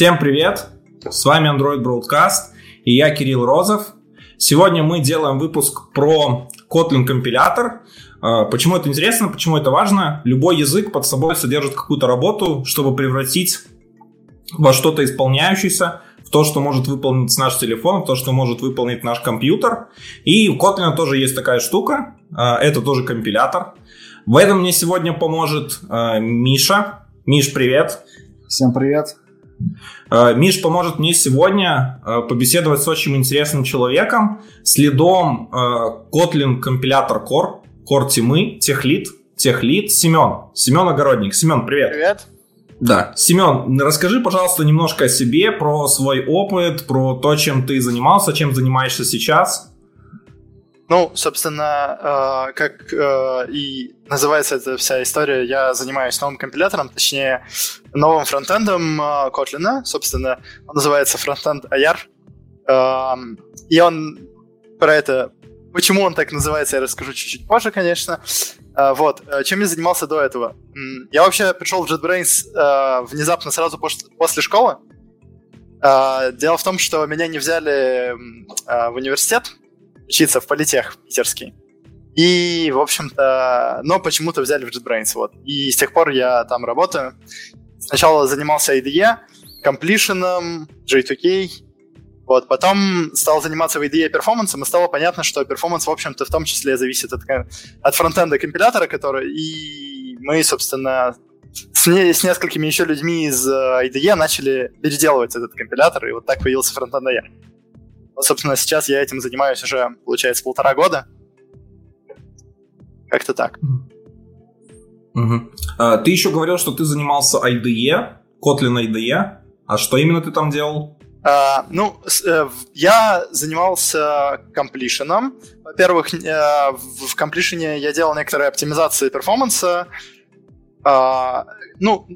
Всем привет! С вами Android Broadcast и я Кирилл Розов. Сегодня мы делаем выпуск про Kotlin компилятор. А, почему это интересно, почему это важно? Любой язык под собой содержит какую-то работу, чтобы превратить во что-то исполняющееся, в то, что может выполнить наш телефон, в то, что может выполнить наш компьютер. И у Kotlin тоже есть такая штука, а, это тоже компилятор. В этом мне сегодня поможет а, Миша. Миш, привет. Всем привет. Миш поможет мне сегодня побеседовать с очень интересным человеком, следом Kotlin компилятор Core, Core Тимы, техлит, техлит Семен. Семен Огородник. Семен, привет. Привет. Да. Семен, расскажи, пожалуйста, немножко о себе, про свой опыт, про то, чем ты занимался, чем занимаешься сейчас. Ну, собственно, э, как э, и называется эта вся история, я занимаюсь новым компилятором, точнее, новым фронтендом э, Kotlin. Собственно, он называется фронтенд AR. Э, и он про это... Почему он так называется, я расскажу чуть-чуть позже, конечно. Вот, чем я занимался до этого? Я вообще пришел в JetBrains внезапно сразу пос- после школы. Дело в том, что меня не взяли в университет учиться в политех питерский. И, в общем-то, но почему-то взяли в JetBrains, вот. И с тех пор я там работаю. Сначала занимался IDE, completion, J2K, вот, потом стал заниматься в IDE перформансом, и стало понятно, что перформанс, в общем-то, в том числе зависит от, от фронтенда компилятора, который... И мы, собственно, с, не, с несколькими еще людьми из э, IDE начали переделывать этот компилятор, и вот так появился фронтенд AR. Вот, собственно, сейчас я этим занимаюсь уже, получается, полтора года. Как-то так. Угу. А, ты еще говорил, что ты занимался IDE, Kotlin IDE. А что именно ты там делал? Uh, ну, uh, я занимался комплишеном. Во-первых, uh, в комплишене я делал некоторые оптимизации перформанса. Ну,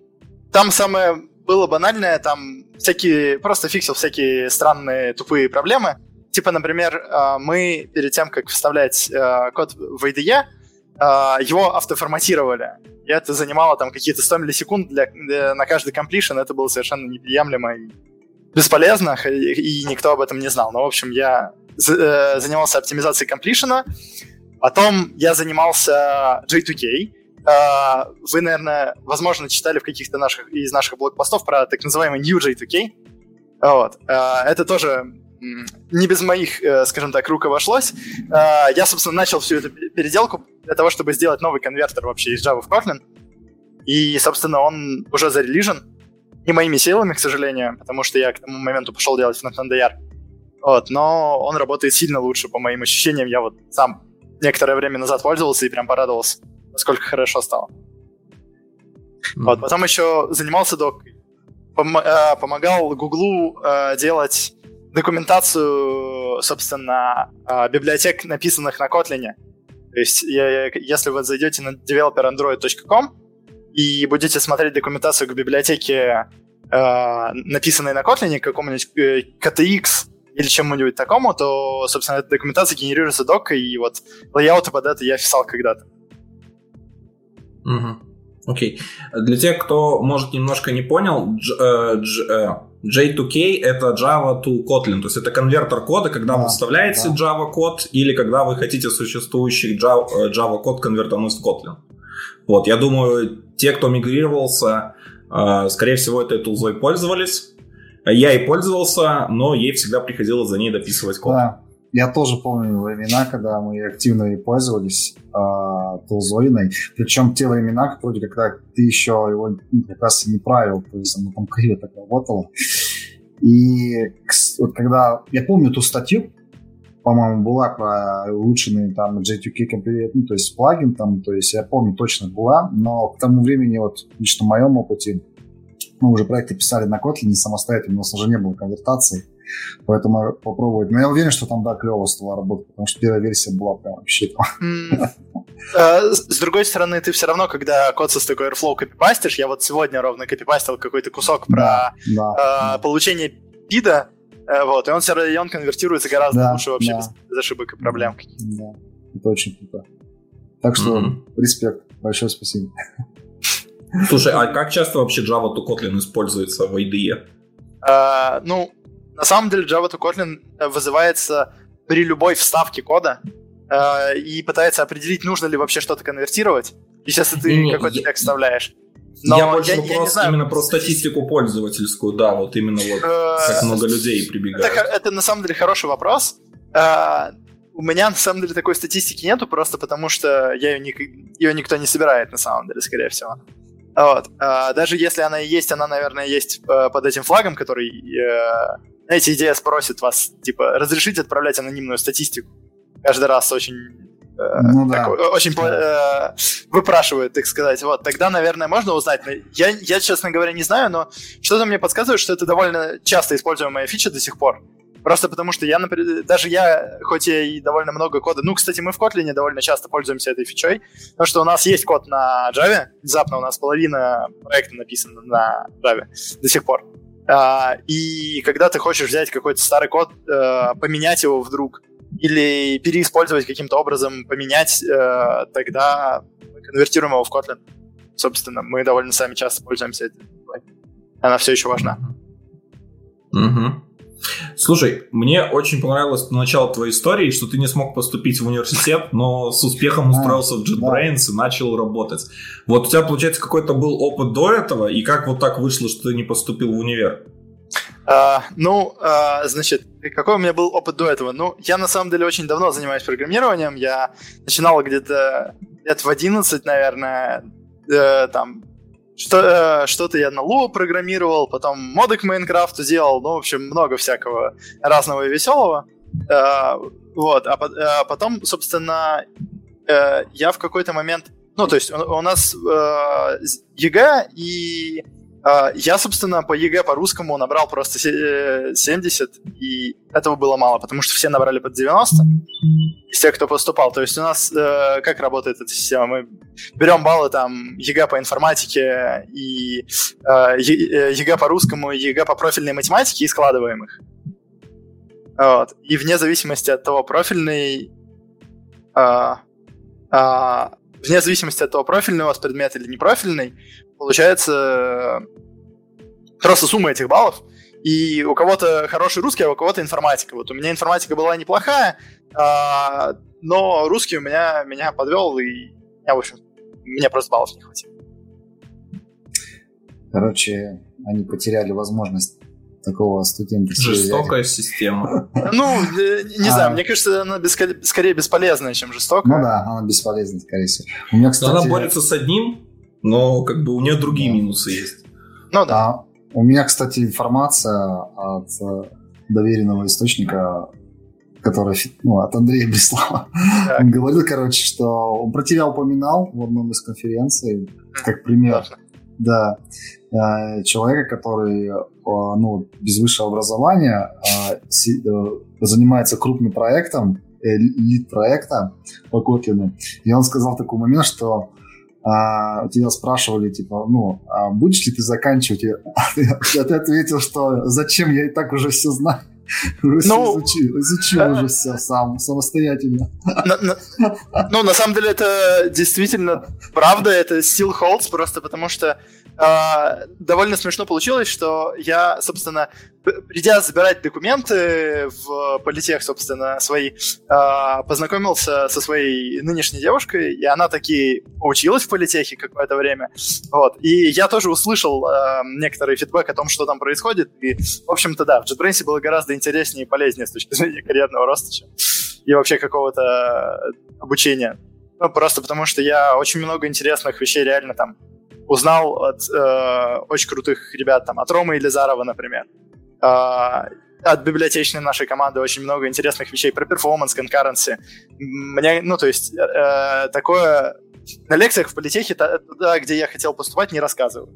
там самое было банальное, там всякие, просто фиксил всякие странные тупые проблемы. Типа, например, мы перед тем, как вставлять код в IDE, его автоформатировали. И это занимало там какие-то 100 миллисекунд для, для, на каждый комплишен. Это было совершенно неприемлемо и бесполезно, и никто об этом не знал. Но, в общем, я э, занимался оптимизацией комплишена, потом я занимался J2K. Э, вы, наверное, возможно, читали в каких-то наших, из наших блокпостов про так называемый New J2K. Вот. Э, это тоже не без моих, скажем так, рук обошлось. Я, собственно, начал всю эту переделку для того, чтобы сделать новый конвертер вообще из Java в Kotlin. И, собственно, он уже зарелижен не моими силами, к сожалению, потому что я к тому моменту пошел делать фронтенд AR. Вот, но он работает сильно лучше, по моим ощущениям. Я вот сам некоторое время назад пользовался и прям порадовался, насколько хорошо стало. Mm-hmm. Вот, потом еще занимался докой. Пом- э, помогал Гуглу э, делать документацию, собственно, э, библиотек, написанных на Kotlin. То есть, если вы зайдете на developerandroid.com, и будете смотреть документацию к библиотеке, э, написанной на Kotlin, какому-нибудь э, KTX или чему-нибудь такому, то, собственно, эта документация генерируется докой, и вот лейауты под это я писал когда-то. Угу. Окей. Для тех, кто, может, немножко не понял, J, J2K э, это Java to Kotlin, то есть это конвертер кода, когда да, вы вставляете да. Java код или когда вы хотите существующий Java, э, Java код конвертануть в Kotlin. Вот, я думаю, те, кто мигрировался, а, скорее всего, этой тулзой пользовались. Я и пользовался, но ей всегда приходилось за ней дописывать код. Да, я тоже помню времена, когда мы активно ей пользовались э, тулзоиной. Причем те времена, вроде когда ты еще его ну, как раз не правил, то есть оно там криво так работало. И вот когда... Я помню ту статью, по-моему, была про улучшенный там J2K компилят, ну, то есть плагин там, то есть я помню, точно была, но к тому времени, вот лично в моем опыте, мы уже проекты писали на Kotlin самостоятельно, у нас уже не было конвертации, поэтому попробовать. Но я уверен, что там, да, клево стало работать, потому что первая версия была прям вообще э, С другой стороны, ты все равно, когда код со стыкой Airflow копипастишь, я вот сегодня ровно копипастил какой-то кусок про э, получение пида, Э, вот, и он, и он конвертируется гораздо лучше вообще без, ошибок и проблем. Да, это очень круто. Так что, mm-hmm. респект, большое спасибо. Слушай, а как часто вообще Java to Kotlin используется в IDE? Э, ну, на самом деле Java to Kotlin вызывается при любой вставке кода э, и пытается определить, нужно ли вообще что-то конвертировать. И сейчас ты какой-то текст вставляешь. Но я больше я, вопрос я не знаю, именно про статистику пользовательскую, да, вот именно вот как много людей прибегает. Это, это на самом деле хороший вопрос. Э, у меня на самом деле такой статистики нету, просто потому что я ее, не, ее никто не собирает на самом деле, скорее всего. Вот. А, даже если она и есть, она, наверное, есть э, под этим флагом, который, э, знаете, идея спросит вас, типа, разрешить отправлять анонимную статистику. Каждый раз очень э, ну, да. так, очень э, выпрашивают, так сказать. Вот, тогда, наверное, можно узнать. Я, я, честно говоря, не знаю, но что-то мне подсказывает, что это довольно часто используемая фича до сих пор. Просто потому что я, например, даже я, хоть я и довольно много кода, ну, кстати, мы в Kotlin довольно часто пользуемся этой фичой, потому что у нас есть код на Java, внезапно у нас половина проекта написана на Java до сих пор. А, и когда ты хочешь взять какой-то старый код, а, поменять его вдруг, или переиспользовать каким-то образом, поменять, а, тогда мы конвертируем его в Kotlin. Собственно, мы довольно сами часто пользуемся этой. Она все еще важна. Угу. Слушай, мне очень понравилось начало твоей истории, что ты не смог поступить в университет, но с успехом устроился в JetBrains и начал работать. Вот у тебя, получается, какой-то был опыт до этого, и как вот так вышло, что ты не поступил в универ? Uh, ну, uh, значит, какой у меня был опыт до этого? Ну, я на самом деле очень давно занимаюсь программированием. Я начинал где-то лет в 11, наверное, э, там, что, э, что-то я на Lua программировал, потом моды к Майнкрафту делал, ну, в общем, много всякого разного и веселого. Э, вот, а, а потом, собственно, э, я в какой-то момент... Ну, то есть у, нас э, ЕГЭ и я, собственно, по ЕГЭ по-русскому набрал просто 70, э, и этого было мало, потому что все набрали под 90 из тех, кто поступал. То есть у нас э, как работает эта система? Мы берем баллы там ЕГЭ по информатике и э, ЕГЭ по русскому ЕГЭ по профильной математике и складываем их. Вот. И вне зависимости от того, профильный... Э, вне зависимости от того, профильный у вас предмет или непрофильный, получается просто сумма этих баллов. И у кого-то хороший русский, а у кого-то информатика. Вот у меня информатика была неплохая, а, но русский у меня меня подвел, и я, в общем, мне просто баллов не хватило. Короче, они потеряли возможность такого студента. Жестокая взять. система. Ну, э, не знаю, а. мне кажется, она скорее бесполезная, чем жестокая. Ну да, она бесполезна, скорее всего. У меня, кстати... Она борется с одним, но как бы у нее другие да. минусы есть. Ну да. У меня, кстати, информация от э, доверенного источника, который, ну, от Андрея Беслава. Он говорил, короче, что он про тебя упоминал в одном из конференций, как пример. Да. Э, человека, который э, ну, без высшего образования занимается крупным проектом, лид проекта по Kotlin. И он сказал такой момент, что а, тебя спрашивали, типа, ну, а будешь ли ты заканчивать? А ты ответил, что зачем, я и так уже все знаю. Уже ну, изучил, изучил э, уже все сам, самостоятельно. ну, на самом деле, это действительно правда, это still holds, просто потому что э, довольно смешно получилось, что я, собственно, придя забирать документы в политех, собственно, свои, э, познакомился со своей нынешней девушкой, и она таки училась в политехе какое-то время. Вот. И я тоже услышал э, некоторый фидбэк о том, что там происходит. И, в общем-то, да, в JetBrains было гораздо интереснее и полезнее с точки зрения карьерного роста, чем и вообще какого-то обучения. Ну, просто потому что я очень много интересных вещей реально там узнал от э, очень крутых ребят, там, от Ромы Елизарова, например. Э, от библиотечной нашей команды очень много интересных вещей про перформанс, конкуренции. Мне, ну, то есть, э, такое на лекциях в политехе, туда, где я хотел поступать, не рассказываю.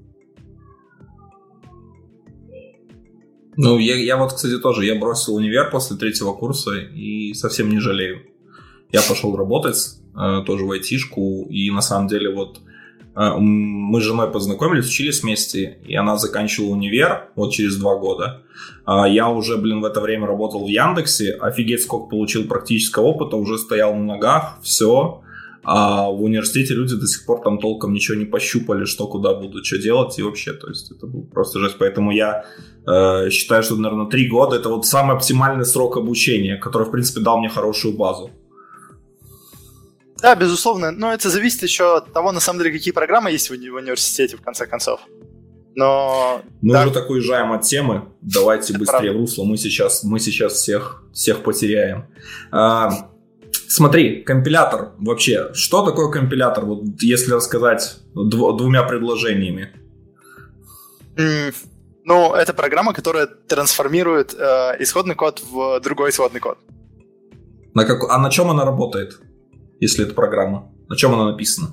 Ну, я, я вот, кстати, тоже, я бросил универ после третьего курса и совсем не жалею. Я пошел работать, э, тоже в айтишку, и на самом деле вот мы с женой познакомились, учились вместе, и она заканчивала универ вот через два года. А, я уже, блин, в это время работал в Яндексе, офигеть, сколько получил практического опыта, уже стоял на ногах, все. А в университете люди до сих пор там толком ничего не пощупали, что куда будут, что делать и вообще, то есть это был просто жесть. Поэтому я э, считаю, что, наверное, три года это вот самый оптимальный срок обучения, который, в принципе, дал мне хорошую базу. Да, безусловно, но это зависит еще от того, на самом деле, какие программы есть в, в университете, в конце концов. Но... Мы да. уже так уезжаем от темы. Давайте это быстрее правда. в русло. Мы сейчас, мы сейчас всех, всех потеряем. А, смотри, компилятор вообще. Что такое компилятор? Вот если рассказать дв- двумя предложениями. Mm, ну, это программа, которая трансформирует э, исходный код в другой исходный код. На как... А на чем она работает, если это программа? На чем она написана?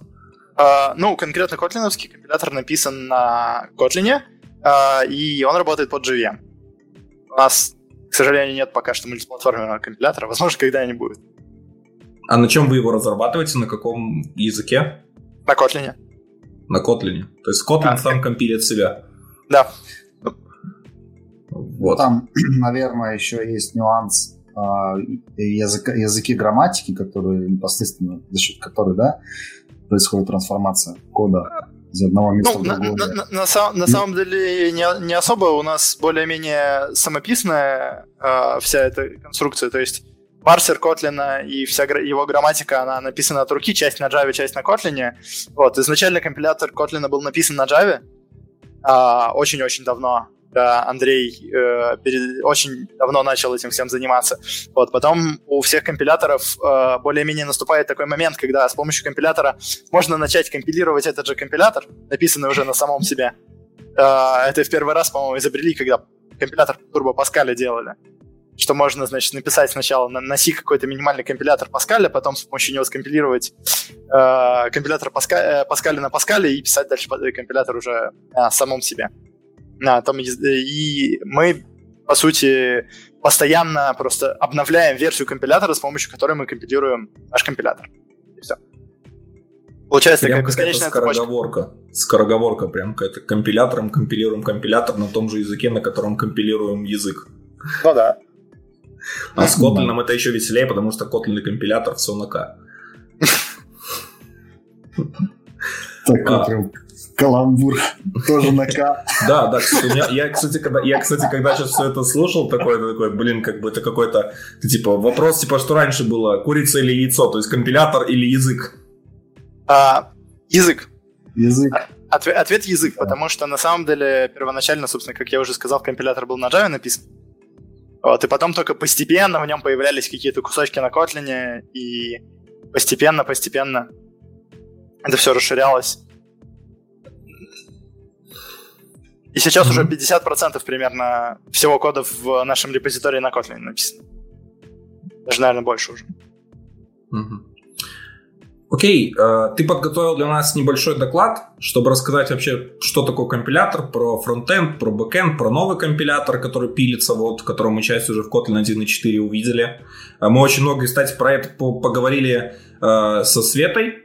Uh, ну, конкретно котлиновский компилятор написан на Kotlin, uh, и он работает под JVM. У нас, к сожалению, нет пока что мультиплатформенного компилятора, возможно, когда-нибудь будет. А на чем вы его разрабатываете? На каком языке? На Kotlin. На Kotlin. То есть Kotlin а, сам компилит себя. Да. Вот. Там, наверное, еще есть нюанс э, языка, языки грамматики, которые непосредственно за счет которой, да, происходит трансформация кода из одного места ну, в другое. На, на, на, на, на самом деле не, не особо у нас более-менее самописная э, вся эта конструкция, то есть парсер Котлина и вся его грамматика, она написана от руки, часть на Java, часть на Kotlin. Вот, изначально компилятор Kotlin был написан на Java, а, очень-очень давно. Да, Андрей э, перед, очень давно начал этим всем заниматься. Вот, потом у всех компиляторов э, более-менее наступает такой момент, когда с помощью компилятора можно начать компилировать этот же компилятор, написанный уже на самом себе. Э, это в первый раз, по-моему, изобрели, когда компилятор Turbo Pascal делали что можно, значит, написать сначала на, на C какой-то минимальный компилятор Паскаля, потом с помощью него скомпилировать э, компилятор Паска, э, Паскаля на Паскале и писать дальше компилятор уже на самом себе. На том, и мы, по сути, постоянно просто обновляем версию компилятора, с помощью которой мы компилируем наш компилятор. И все. Получается прям такая бесконечная скороговорка. Цепочка. Скороговорка прям какая-то. Компилятором компилируем компилятор на том же языке, на котором компилируем язык. Ну да. А с Kotlin это еще веселее, потому что Kotlin компилятор все на К. Такой а. прям каламбур тоже на К. Да, да, я, кстати, когда, я, кстати, когда сейчас все это слушал, такой, такой, блин, как бы это какой-то, типа, вопрос, типа, что раньше было, курица или яйцо, то есть компилятор или язык? А, язык. Язык. Ответ, ответ язык, потому что на самом деле первоначально, собственно, как я уже сказал, компилятор был на Java написан. Вот, и потом только постепенно в нем появлялись какие-то кусочки на Kotlin, и постепенно-постепенно это все расширялось. И сейчас mm-hmm. уже 50% примерно всего кода в нашем репозитории на Kotlin написано. Даже, наверное, больше уже. Mm-hmm. Окей, э, ты подготовил для нас небольшой доклад, чтобы рассказать вообще, что такое компилятор, про фронтенд, про бэкенд, про новый компилятор, который пилится, вот, в котором мы часть уже в Kotlin 1.4 увидели. Э, мы очень много, кстати, про это поговорили э, со Светой,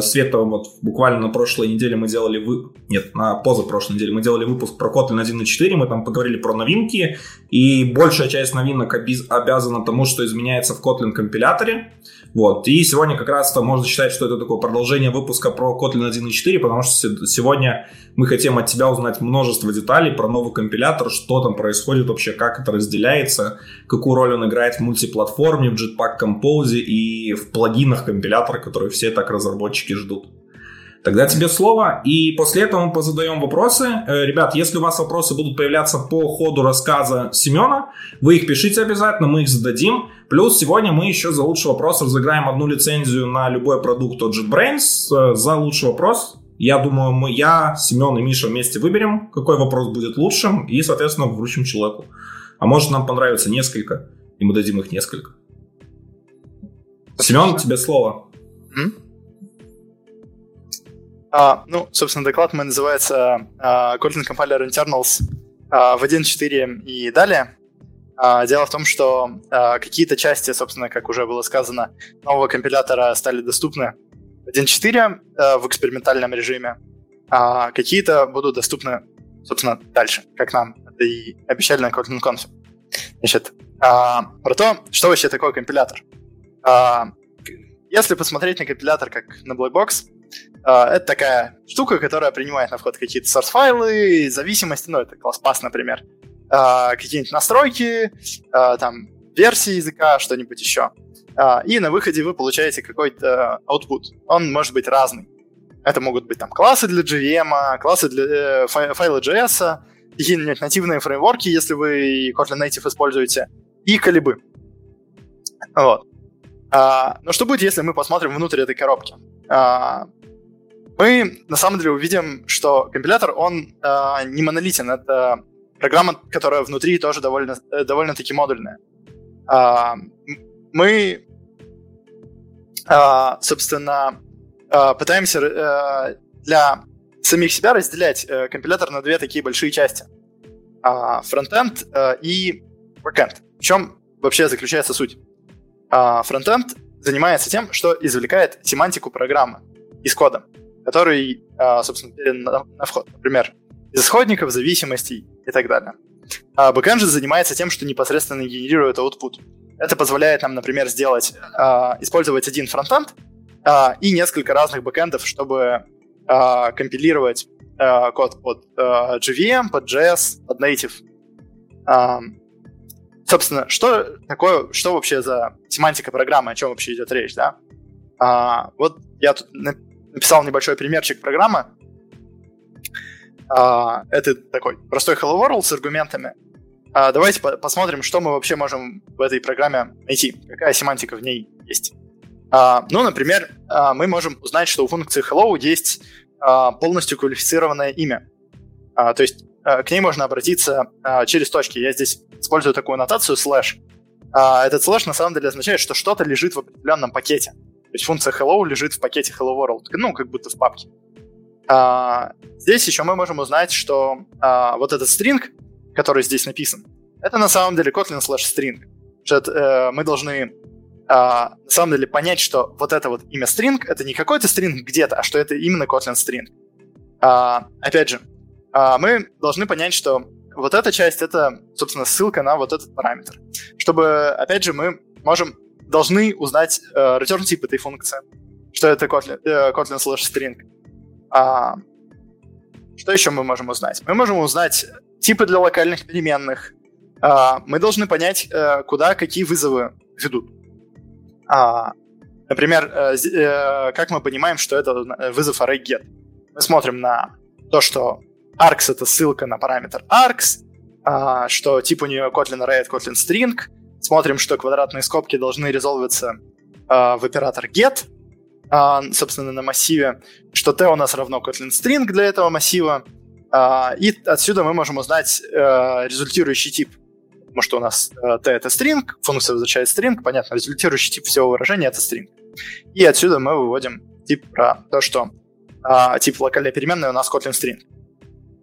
Света, вот буквально на прошлой неделе мы делали... Вы... Нет, на позапрошлой неделе мы делали выпуск про Kotlin 1.4, мы там поговорили про новинки, и большая часть новинок обязана тому, что изменяется в Kotlin компиляторе. Вот. И сегодня как раз-то можно считать, что это такое продолжение выпуска про Kotlin 1.4, потому что сегодня мы хотим от тебя узнать множество деталей про новый компилятор, что там происходит вообще, как это разделяется, какую роль он играет в мультиплатформе, в Jetpack Compose и в плагинах компилятора, которые все так разработчики ждут. Тогда тебе слово, и после этого мы позадаем вопросы. Э, ребят, если у вас вопросы будут появляться по ходу рассказа Семена, вы их пишите обязательно, мы их зададим. Плюс сегодня мы еще за лучший вопрос разыграем одну лицензию на любой продукт от JetBrains. Э, за лучший вопрос я думаю, мы, я, Семен и Миша вместе выберем, какой вопрос будет лучшим, и, соответственно, вручим человеку. А может, нам понравится несколько, и мы дадим их несколько. Семен, тебе слово. Mm-hmm. А, ну, собственно, доклад мой называется а, Kotlin Compiler Internals а, в 1.4 и далее. А, дело в том, что а, какие-то части, собственно, как уже было сказано, нового компилятора стали доступны в 1.4 а, в экспериментальном режиме, а какие-то будут доступны, собственно, дальше, как нам это и обещали на Kotlin Conf. Значит, про то, что вообще такое компилятор. Если посмотреть на компилятор как на Blackbox, это такая штука, которая принимает на вход какие-то source-файлы, зависимости, ну, это класс ClassPass, например, uh, какие-нибудь настройки, uh, там, версии языка, что-нибудь еще. И на выходе вы получаете какой-то output. Он может быть разный. Это могут быть там классы для JVM, классы для э, файла JS, какие-нибудь нативные фреймворки, если вы Kotlin Native используете, и колебы. Вот. А, но что будет, если мы посмотрим внутрь этой коробки? А, мы на самом деле увидим, что компилятор, он а, не монолитен. Это программа, которая внутри тоже довольно, э, довольно-таки модульная. А, мы, а, собственно, а, пытаемся а, для самих себя разделять а, компилятор на две такие большие части. А, фронтенд а, и бэкенд. В чем вообще заключается суть? А, фронтенд занимается тем, что извлекает семантику программы из кода который, а, собственно, на, вход. Например, из исходников, зависимостей и так далее. А бэкэнд же занимается тем, что непосредственно генерирует output. Это позволяет нам, например, сделать, а, использовать один фронтенд и несколько разных бэкэндов, чтобы компилировать код под JVM, под JS, под Native. Собственно, что такое, что вообще за семантика программы, о чем вообще идет речь, да? Вот я тут написал небольшой примерчик программы. А, это такой простой Hello World с аргументами. А, давайте по посмотрим, что мы вообще можем в этой программе найти, какая семантика в ней есть. А, ну, например, а, мы можем узнать, что у функции hello есть а, полностью квалифицированное имя. А, то есть а, к ней можно обратиться а, через точки. Я здесь использую такую нотацию slash. А, этот slash на самом деле означает, что что-то лежит в определенном пакете. То есть функция hello лежит в пакете hello world, ну, как будто в папке. А, здесь еще мы можем узнать, что а, вот этот string, который здесь написан, это на самом деле Kotlin slash string. Что э, мы должны а, на самом деле понять, что вот это вот имя string это не какой-то string где-то, а что это именно Kotlin string. А, опять же, а, мы должны понять, что вот эта часть это, собственно, ссылка на вот этот параметр. Чтобы, опять же, мы можем должны узнать э, return тип этой функции. Что это Kotlin, э, Kotlin slash string. А, что еще мы можем узнать? Мы можем узнать типы для локальных переменных. А, мы должны понять, э, куда какие вызовы ведут. А, например, э, э, как мы понимаем, что это вызов array get. Мы смотрим на то, что args — это ссылка на параметр args, а, что тип у нее Kotlin array — Kotlin string — смотрим, что квадратные скобки должны резолвиться э, в оператор get, э, собственно, на массиве, что t у нас равно Kotlin string для этого массива, э, и отсюда мы можем узнать э, результирующий тип. Потому что у нас э, t это string, функция возвращает string, понятно, результирующий тип всего выражения это string. И отсюда мы выводим тип про то, что э, тип локальной переменной у нас Kotlin string.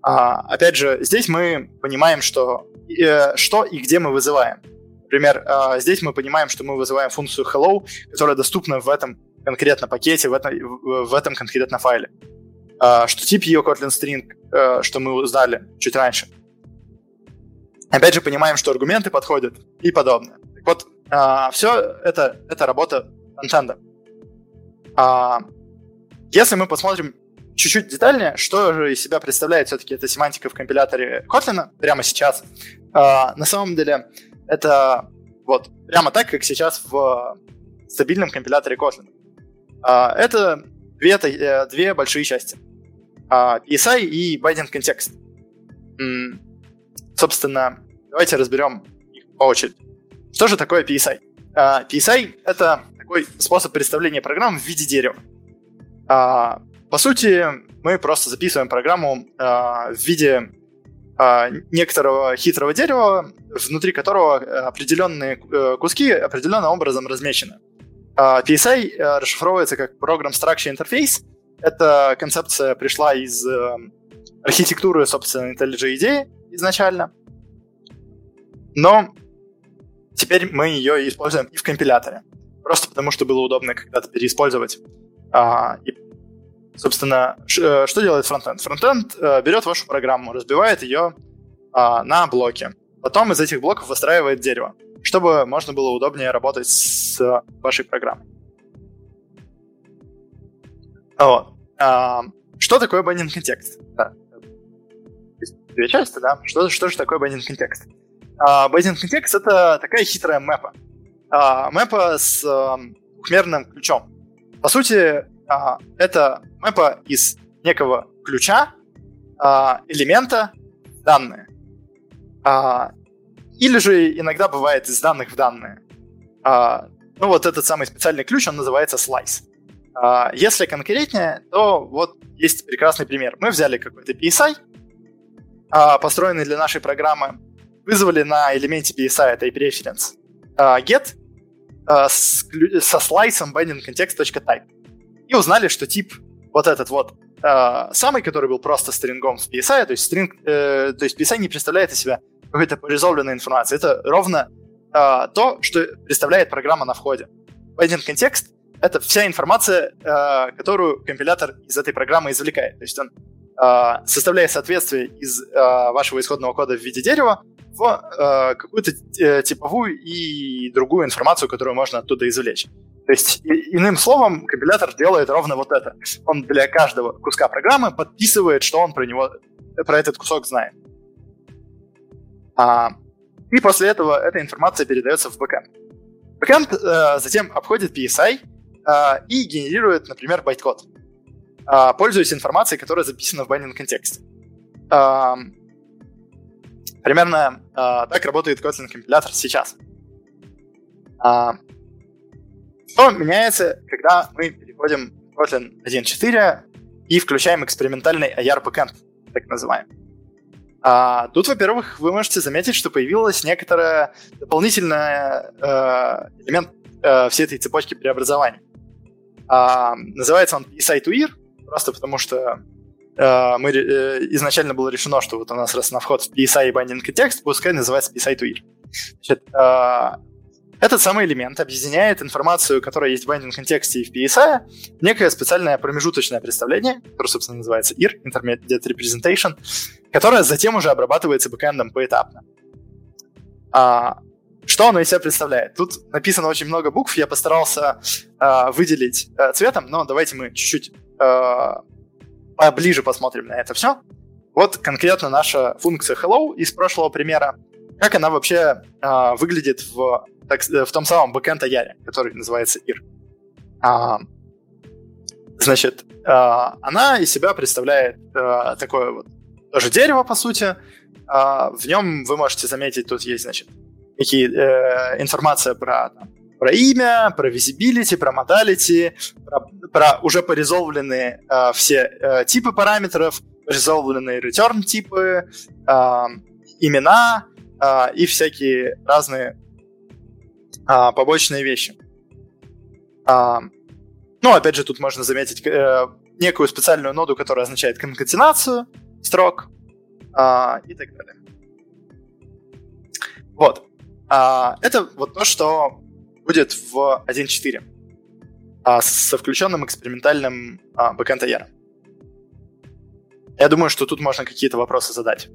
А, опять же, здесь мы понимаем, что, э, что и где мы вызываем. Например, а, здесь мы понимаем, что мы вызываем функцию hello, которая доступна в этом конкретно пакете, в этом, в этом конкретно файле. А, что тип ее Kotlin String, а, что мы узнали чуть раньше. Опять же, понимаем, что аргументы подходят и подобное. Так вот, все это, это работа фронтенда. Если мы посмотрим чуть-чуть детальнее, что же из себя представляет все-таки эта семантика в компиляторе Kotlin прямо сейчас, на самом деле это вот прямо так, как сейчас в стабильном компиляторе Kotlin. А, это две, э, две большие части. А, PSI и Binding Context. Собственно, давайте разберем их по очереди. Что же такое PSI? А, PSI — это такой способ представления программ в виде дерева. По сути, мы просто записываем программу в виде а, некоторого хитрого дерева, внутри которого э, определенные э, куски определенным образом размечены. А, PSI э, расшифровывается как Program Structure Interface. Эта концепция пришла из архитектуры, собственно, IntelliJ идеи изначально. Но теперь мы ее используем и в компиляторе. Просто потому, что было удобно когда-то переиспользовать а, и Собственно, э, что делает фронтенд? Фронтенд э, берет вашу программу, разбивает ее а, на блоки. Потом из этих блоков выстраивает дерево, чтобы можно было удобнее работать с вашей программой. Вот. А, что такое binding контекст? Да. Две части, да? Что, что же такое binding контекст? А, binding контекст — это такая хитрая мэпа. А, мэпа с а, двухмерным ключом. По сути, а, это мэпа из некого ключа, а, элемента, данные. А, или же иногда бывает из данных в данные. А, ну вот этот самый специальный ключ, он называется slice. А, если конкретнее, то вот есть прекрасный пример. Мы взяли какой-то PSI, а, построенный для нашей программы, вызвали на элементе PSI, это IP а, get а, с, со слайсом binding context.type. И узнали, что тип вот этот вот а, самый, который был просто стрингом в PSI, то есть, string, э, то есть PSI не представляет из себя какой-то резолвленной информации. Это ровно э, то, что представляет программа на входе. Binding контекст — это вся информация, э, которую компилятор из этой программы извлекает. То есть он э, составляет соответствие из э, вашего исходного кода в виде дерева в э, какую-то э, типовую и другую информацию, которую можно оттуда извлечь. То есть, и, иным словом, компилятор делает ровно вот это. Он для каждого куска программы подписывает, что он про него, про этот кусок знает. А, и после этого эта информация передается в бэкэнд. Бэкэнд э, затем обходит PSI э, и генерирует, например, байткод, э, пользуясь информацией, которая записана в binding контексте. Э, примерно э, так работает Kotlin компилятор сейчас. Э, что меняется, когда мы переходим в Kotlin 1.4 и включаем экспериментальный IR backend, так называемый? А, тут, во-первых, вы можете заметить, что появилась некоторая дополнительная э, элемент э, всей этой цепочки преобразований. А, называется он PSI to EAR, просто потому что э, мы, э, изначально было решено, что вот у нас раз на вход PSI и binding текст, пускай называется PSI to EAR. Значит, э, этот самый элемент объединяет информацию, которая есть в binding контексте и в PSI, в некое специальное промежуточное представление, которое, собственно, называется IR, Intermediate Representation, которое затем уже обрабатывается бэкэндом поэтапно. А, что оно из себя представляет? Тут написано очень много букв, я постарался а, выделить а, цветом, но давайте мы чуть-чуть а, поближе посмотрим на это все. Вот конкретно наша функция hello из прошлого примера. Как она вообще а, выглядит в так, э, в том самом бэкэнд Аяре, который называется IR. А, значит, а, она из себя представляет а, такое вот тоже дерево, по сути. А, в нем вы можете заметить, тут есть, значит, некие э, информация про, там, про имя, про visibility, про modality, про, про уже порезолвленные э, все э, типы параметров, порезолвленные return типы, э, имена э, и всякие разные а, побочные вещи. А, ну, опять же, тут можно заметить э, некую специальную ноду, которая означает конкатенацию строк а, и так далее. Вот. А, это вот то, что будет в 1.4 а, со включенным экспериментальным а, backend AR. Я думаю, что тут можно какие-то вопросы задать,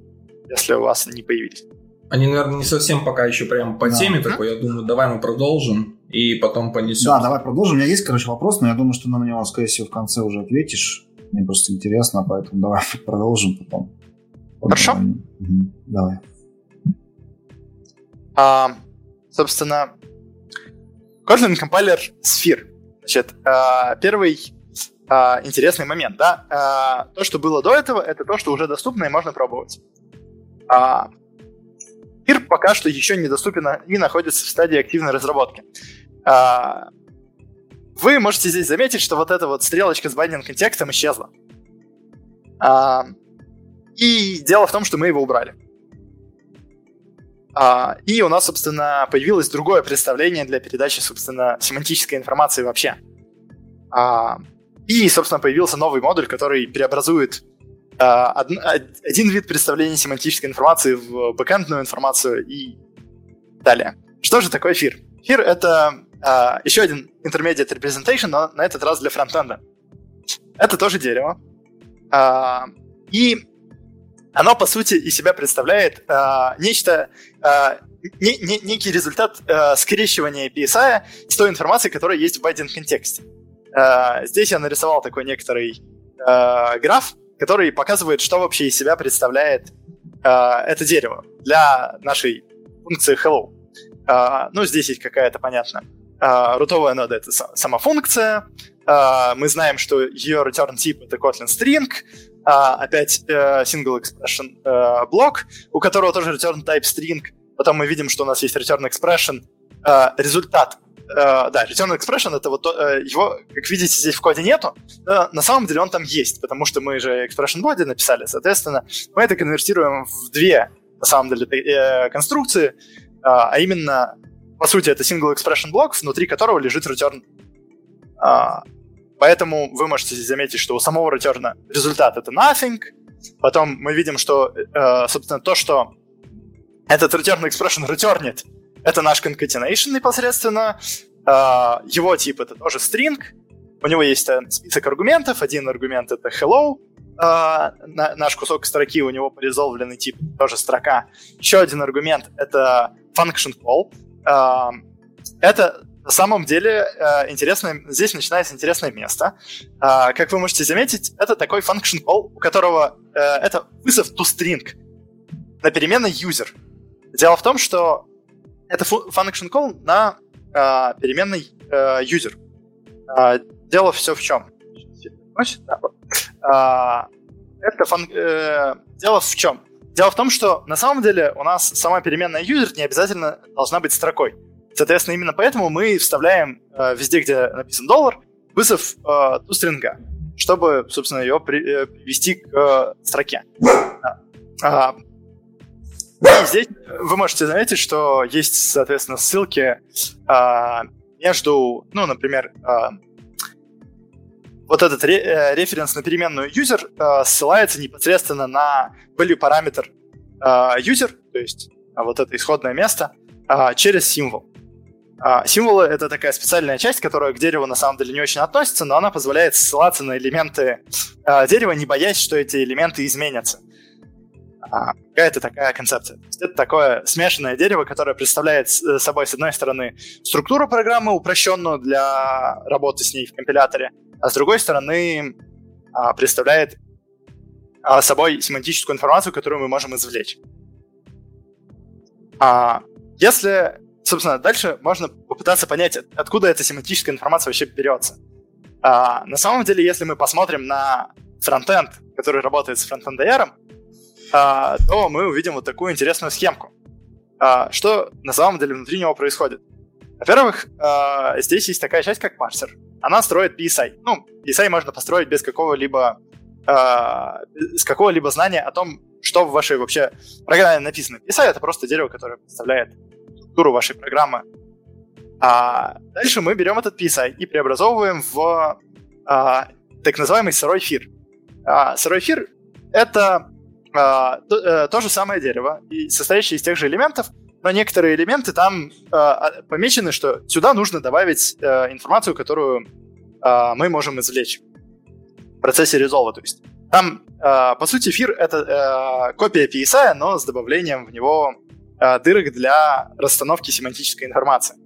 если у вас не появились. Они, наверное, не совсем пока еще прям по да. теме такой. Я думаю, давай мы продолжим и потом понесем. Да, давай продолжим. У меня есть, короче, вопрос, но я думаю, что на него, скорее всего, в конце уже ответишь. Мне просто интересно, поэтому давай продолжим потом. Хорошо. Угу. Давай. А, собственно, Kotlin компайлер Sphere. Значит, а, первый а, интересный момент, да, а, то, что было до этого, это то, что уже доступно и можно пробовать. Мир пока что еще недоступен и находится в стадии активной разработки. А, вы можете здесь заметить, что вот эта вот стрелочка с байдинг контекстом исчезла. А, и дело в том, что мы его убрали. А, и у нас, собственно, появилось другое представление для передачи, собственно, семантической информации вообще. И, собственно, появился новый модуль, который преобразует один вид представления семантической информации в бэкэндную информацию и далее. Что же такое эфир? Эфир — это uh, еще один intermediate representation, но на этот раз для фронтенда. Это тоже дерево. Uh, и оно, по сути, из себя представляет uh, нечто, uh, не, не, некий результат uh, скрещивания PSI с той информацией, которая есть в байдинг контексте. Э, здесь я нарисовал такой некоторый э, граф, который показывает, что вообще из себя представляет э, это дерево для нашей функции hello. Э, ну, здесь есть какая-то, понятно, э, рутовая нода — это сама функция, э, мы знаем, что ее return тип — это Kotlin string, э, опять э, single expression э, блок, у которого тоже return type string, потом мы видим, что у нас есть return expression, э, результат да, return expression это вот uh, его, как видите, здесь в коде нету. На самом деле он там есть, потому что мы же expression body написали, соответственно, мы это конвертируем в две, на самом деле, э, конструкции, а именно, по сути, это single expression блок, внутри которого лежит return. Поэтому вы можете здесь заметить, что у самого return результат это nothing, потом мы видим, что, собственно, то, что этот return expression returnит, это наш concatenation непосредственно. Uh, его тип это тоже string. У него есть uh, список аргументов. Один аргумент это hello. На, наш кусок строки у него порезолвленный тип тоже строка. Еще один аргумент это function call. это на самом деле интересное, здесь начинается интересное место. как вы можете заметить, это такой function call, у которого это вызов toString на переменной user. Дело в том, что это function call на э, переменной э, user. Э, дело все в чем? Э, это фан, э, дело в чем? Дело в том, что на самом деле у нас сама переменная user не обязательно должна быть строкой. Соответственно, именно поэтому мы вставляем э, везде, где написан доллар, вызов э, стринга, чтобы, собственно, ее при, э, привести к э, строке. А, и здесь вы можете заметить, что есть, соответственно, ссылки а, между, ну, например, а, вот этот ре- э, референс на переменную user а, ссылается непосредственно на value параметр а, user, то есть а, вот это исходное место, а, через символ. А, символы — это такая специальная часть, которая к дереву на самом деле не очень относится, но она позволяет ссылаться на элементы а, дерева, не боясь, что эти элементы изменятся а какая-то такая концепция. это такое смешанное дерево, которое представляет э, собой, с одной стороны, структуру программы, упрощенную для работы с ней в компиляторе, а с другой стороны, а, представляет а, собой семантическую информацию, которую мы можем извлечь. А если, собственно, дальше можно попытаться понять, откуда эта семантическая информация вообще берется. На самом деле, если мы посмотрим на фронтенд, который работает с фронтенд AR, а, то мы увидим вот такую интересную схемку. А, что на самом деле внутри него происходит? Во-первых, а, здесь есть такая часть, как парсер. Она строит PSI. Ну, PSI можно построить без какого-либо а, с какого-либо знания о том, что в вашей вообще программе написано. PSI — это просто дерево, которое представляет структуру вашей программы. А дальше мы берем этот PSI и преобразовываем в а, так называемый сырой эфир. А, сырой эфир — это а, то, э, то же самое дерево, и состоящее из тех же элементов, но некоторые элементы там э, помечены, что сюда нужно добавить э, информацию, которую э, мы можем извлечь в процессе резолва. То есть там, э, по сути, эфир — это э, копия PSI, но с добавлением в него э, дырок для расстановки семантической информации.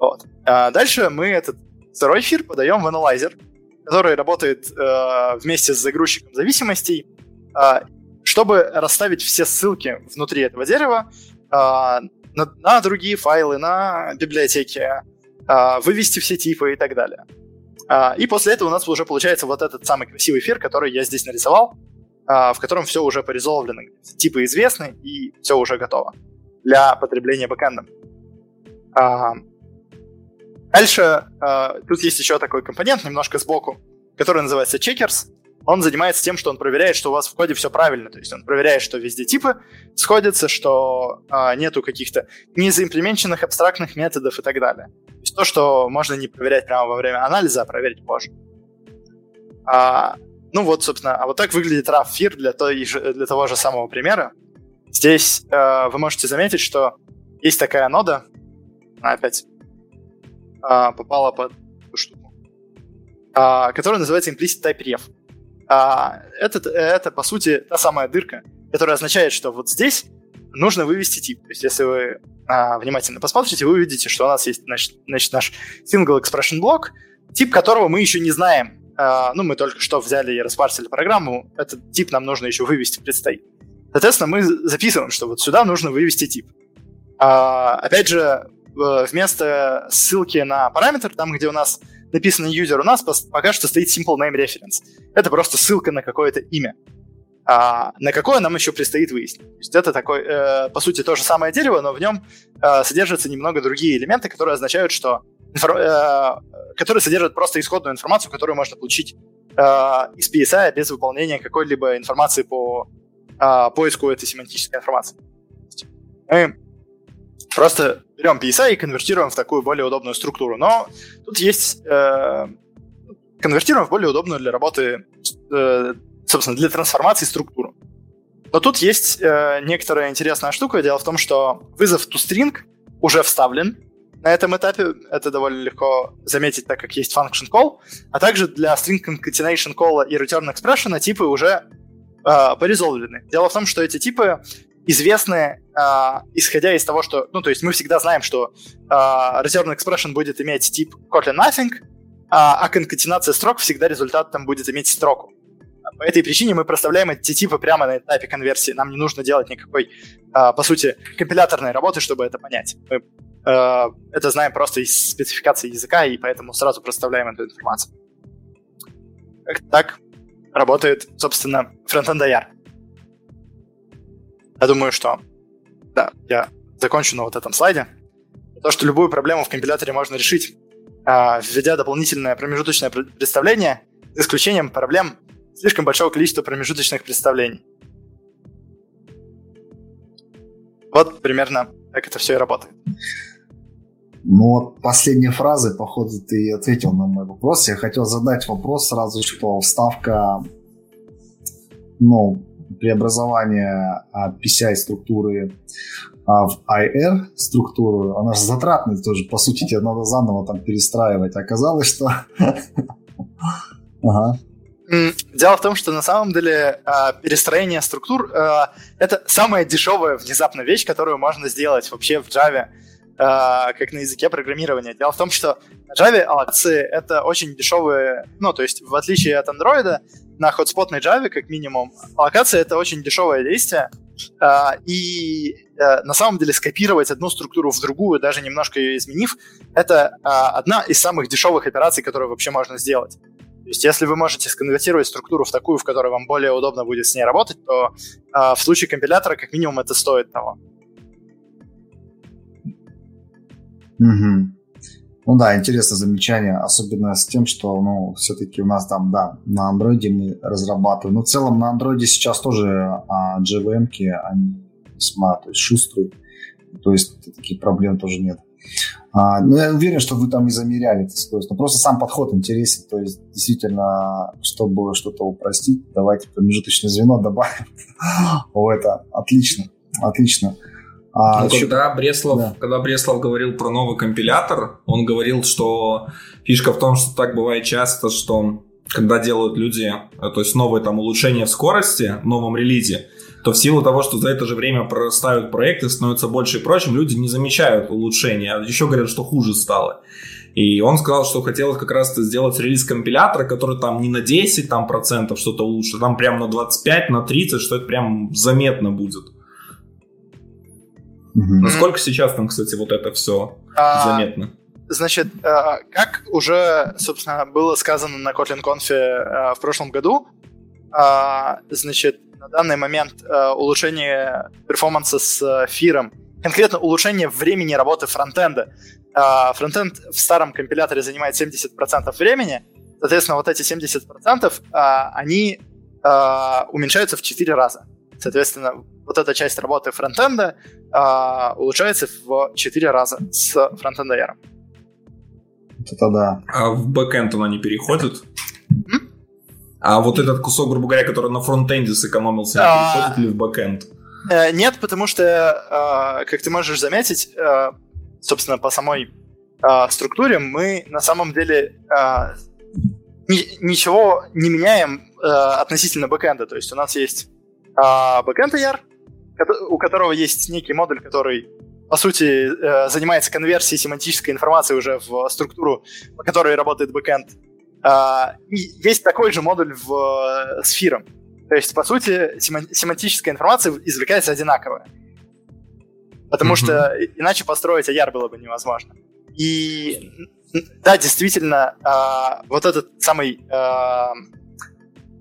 Вот. А дальше мы этот второй эфир подаем в анализер, который работает э, вместе с загрузчиком зависимостей, э, чтобы расставить все ссылки внутри этого дерева э, на, на другие файлы, на библиотеки, э, вывести все типы и так далее. Э, и после этого у нас уже получается вот этот самый красивый эфир, который я здесь нарисовал, э, в котором все уже порезолвлено, типы известны и все уже готово для потребления бэкэндом. Э, дальше э, тут есть еще такой компонент немножко сбоку, который называется checkers он занимается тем, что он проверяет, что у вас в коде все правильно. То есть он проверяет, что везде типы сходятся, что а, нету каких-то незаимплеменченных абстрактных методов и так далее. То есть то, что можно не проверять прямо во время анализа, а проверить позже. А, ну вот, собственно, а вот так выглядит RAV-FIR для, той, для того же самого примера. Здесь э, вы можете заметить, что есть такая нода, опять э, попала под эту штуку, э, которая называется Implicit Type Ref. А, это, это, по сути, та самая дырка, которая означает, что вот здесь нужно вывести тип. То есть, если вы а, внимательно посмотрите, вы увидите, что у нас есть значит, значит, наш single expression блок, тип которого мы еще не знаем. Э, ну, мы только что взяли и распарсили программу, этот тип нам нужно еще вывести предстоит. Соответственно, мы записываем, что вот сюда нужно вывести тип. А, опять же, вместо ссылки на параметр, там, где у нас написано user, у нас пока что стоит simple name reference. Это просто ссылка на какое-то имя. А на какое нам еще предстоит выяснить. То есть это такой, э, по сути, то же самое дерево, но в нем э, содержатся немного другие элементы, которые означают, что э, которые содержат просто исходную информацию, которую можно получить э, из PSI без выполнения какой-либо информации по э, поиску этой семантической информации. Мы просто берем PSI и конвертируем в такую более удобную структуру. Но тут есть э, конвертируем в более удобную для работы э, собственно, для трансформации структуру. Но тут есть э, некоторая интересная штука. Дело в том, что вызов toString уже вставлен на этом этапе. Это довольно легко заметить, так как есть function call. А также для string concatenation call и return expression типы уже э, порезолвлены. Дело в том, что эти типы известны, э, исходя из того, что... Ну, то есть мы всегда знаем, что э, return expression будет иметь тип Kotlin nothing, а, а конкатенация строк всегда результатом будет иметь строку. По этой причине мы проставляем эти типы прямо на этапе конверсии. Нам не нужно делать никакой, а, по сути, компиляторной работы, чтобы это понять. Мы а, это знаем просто из спецификации языка, и поэтому сразу проставляем эту информацию. Так работает, собственно, фронтенд IR. Я думаю, что да, я закончу на вот этом слайде. То, что любую проблему в компиляторе можно решить, а, введя дополнительное промежуточное представление, за исключением проблем слишком большого количества промежуточных представлений. Вот примерно как это все и работает. Ну вот последней фразы, походу, ты ответил на мой вопрос. Я хотел задать вопрос сразу, что вставка, ну, преобразование PCI структуры а, в IR структуру, она же затратная тоже, по сути, тебе надо заново там перестраивать. Оказалось, что... Дело в том, что на самом деле а, перестроение структур а, это самая дешевая внезапная вещь, которую можно сделать вообще в Java, а, как на языке программирования. Дело в том, что на Java аллокации это очень дешевые, ну, то есть в отличие от Android, на хотспотной Java, как минимум, аллокация это очень дешевое действие, и на самом деле скопировать одну структуру в другую, даже немножко ее изменив, это одна из самых дешевых операций, которые вообще можно сделать. То есть, если вы можете сконвертировать структуру в такую, в которой вам более удобно будет с ней работать, то э, в случае компилятора, как минимум, это стоит того. Угу. Ну да, интересное замечание, особенно с тем, что, ну, все-таки у нас там, да, на андроиде мы разрабатываем. Но в целом на андроиде сейчас тоже а, JVM-ки, они весьма то есть, шустрые. То есть таких проблем тоже нет. А, ну, я уверен, что вы там и замеряли эту скорость. Но просто сам подход интересен. То есть, действительно, чтобы что-то упростить, давайте промежуточное звено добавим. О, это отлично. Отлично. А, ну, когда, Бреслов, да. когда Бреслов говорил про новый компилятор, он говорил, что фишка в том, что так бывает часто, что когда делают люди, э, то есть новые там улучшения в скорости в новом релизе, то в силу того, что за это же время прорастают проекты, становится больше и прочим, люди не замечают улучшения, а еще говорят, что хуже стало. И он сказал, что хотелось как раз сделать релиз компилятора, который там не на 10 там, процентов что-то лучше, там прям на 25, на 30, что это прям заметно будет. Mm-hmm. Насколько сейчас там, кстати, вот это все а, заметно? Значит, а, как уже, собственно, было сказано на Kotlin Conf а, в прошлом году, а, значит, на данный момент э, улучшение перформанса с э, фиром, конкретно улучшение времени работы фронтенда. Э, фронтенд в старом компиляторе занимает 70% времени, соответственно, вот эти 70% э, они э, уменьшаются в 4 раза. Соответственно, вот эта часть работы фронтенда э, улучшается в 4 раза с фронтендером. Это да. А в бэкэнд она не переходит? А вот этот кусок, грубо говоря, который на фронтенде сэкономился, а... переходит ли в бэкэнд? Э, нет, потому что, э, как ты можешь заметить, э, собственно, по самой структуре мы на самом деле ничего не меняем относительно бэкэнда. То есть у нас есть бэкэнд IR, у которого есть некий модуль, который по сути, э, занимается конверсией семантической информации уже в структуру, по которой работает бэкэнд. И есть такой же модуль в э, с FIR ом. То есть, по сути, семантическая информация извлекается одинаковая. Потому mm-hmm. что иначе построить IR было бы невозможно. И да, действительно, э, вот этот самый э,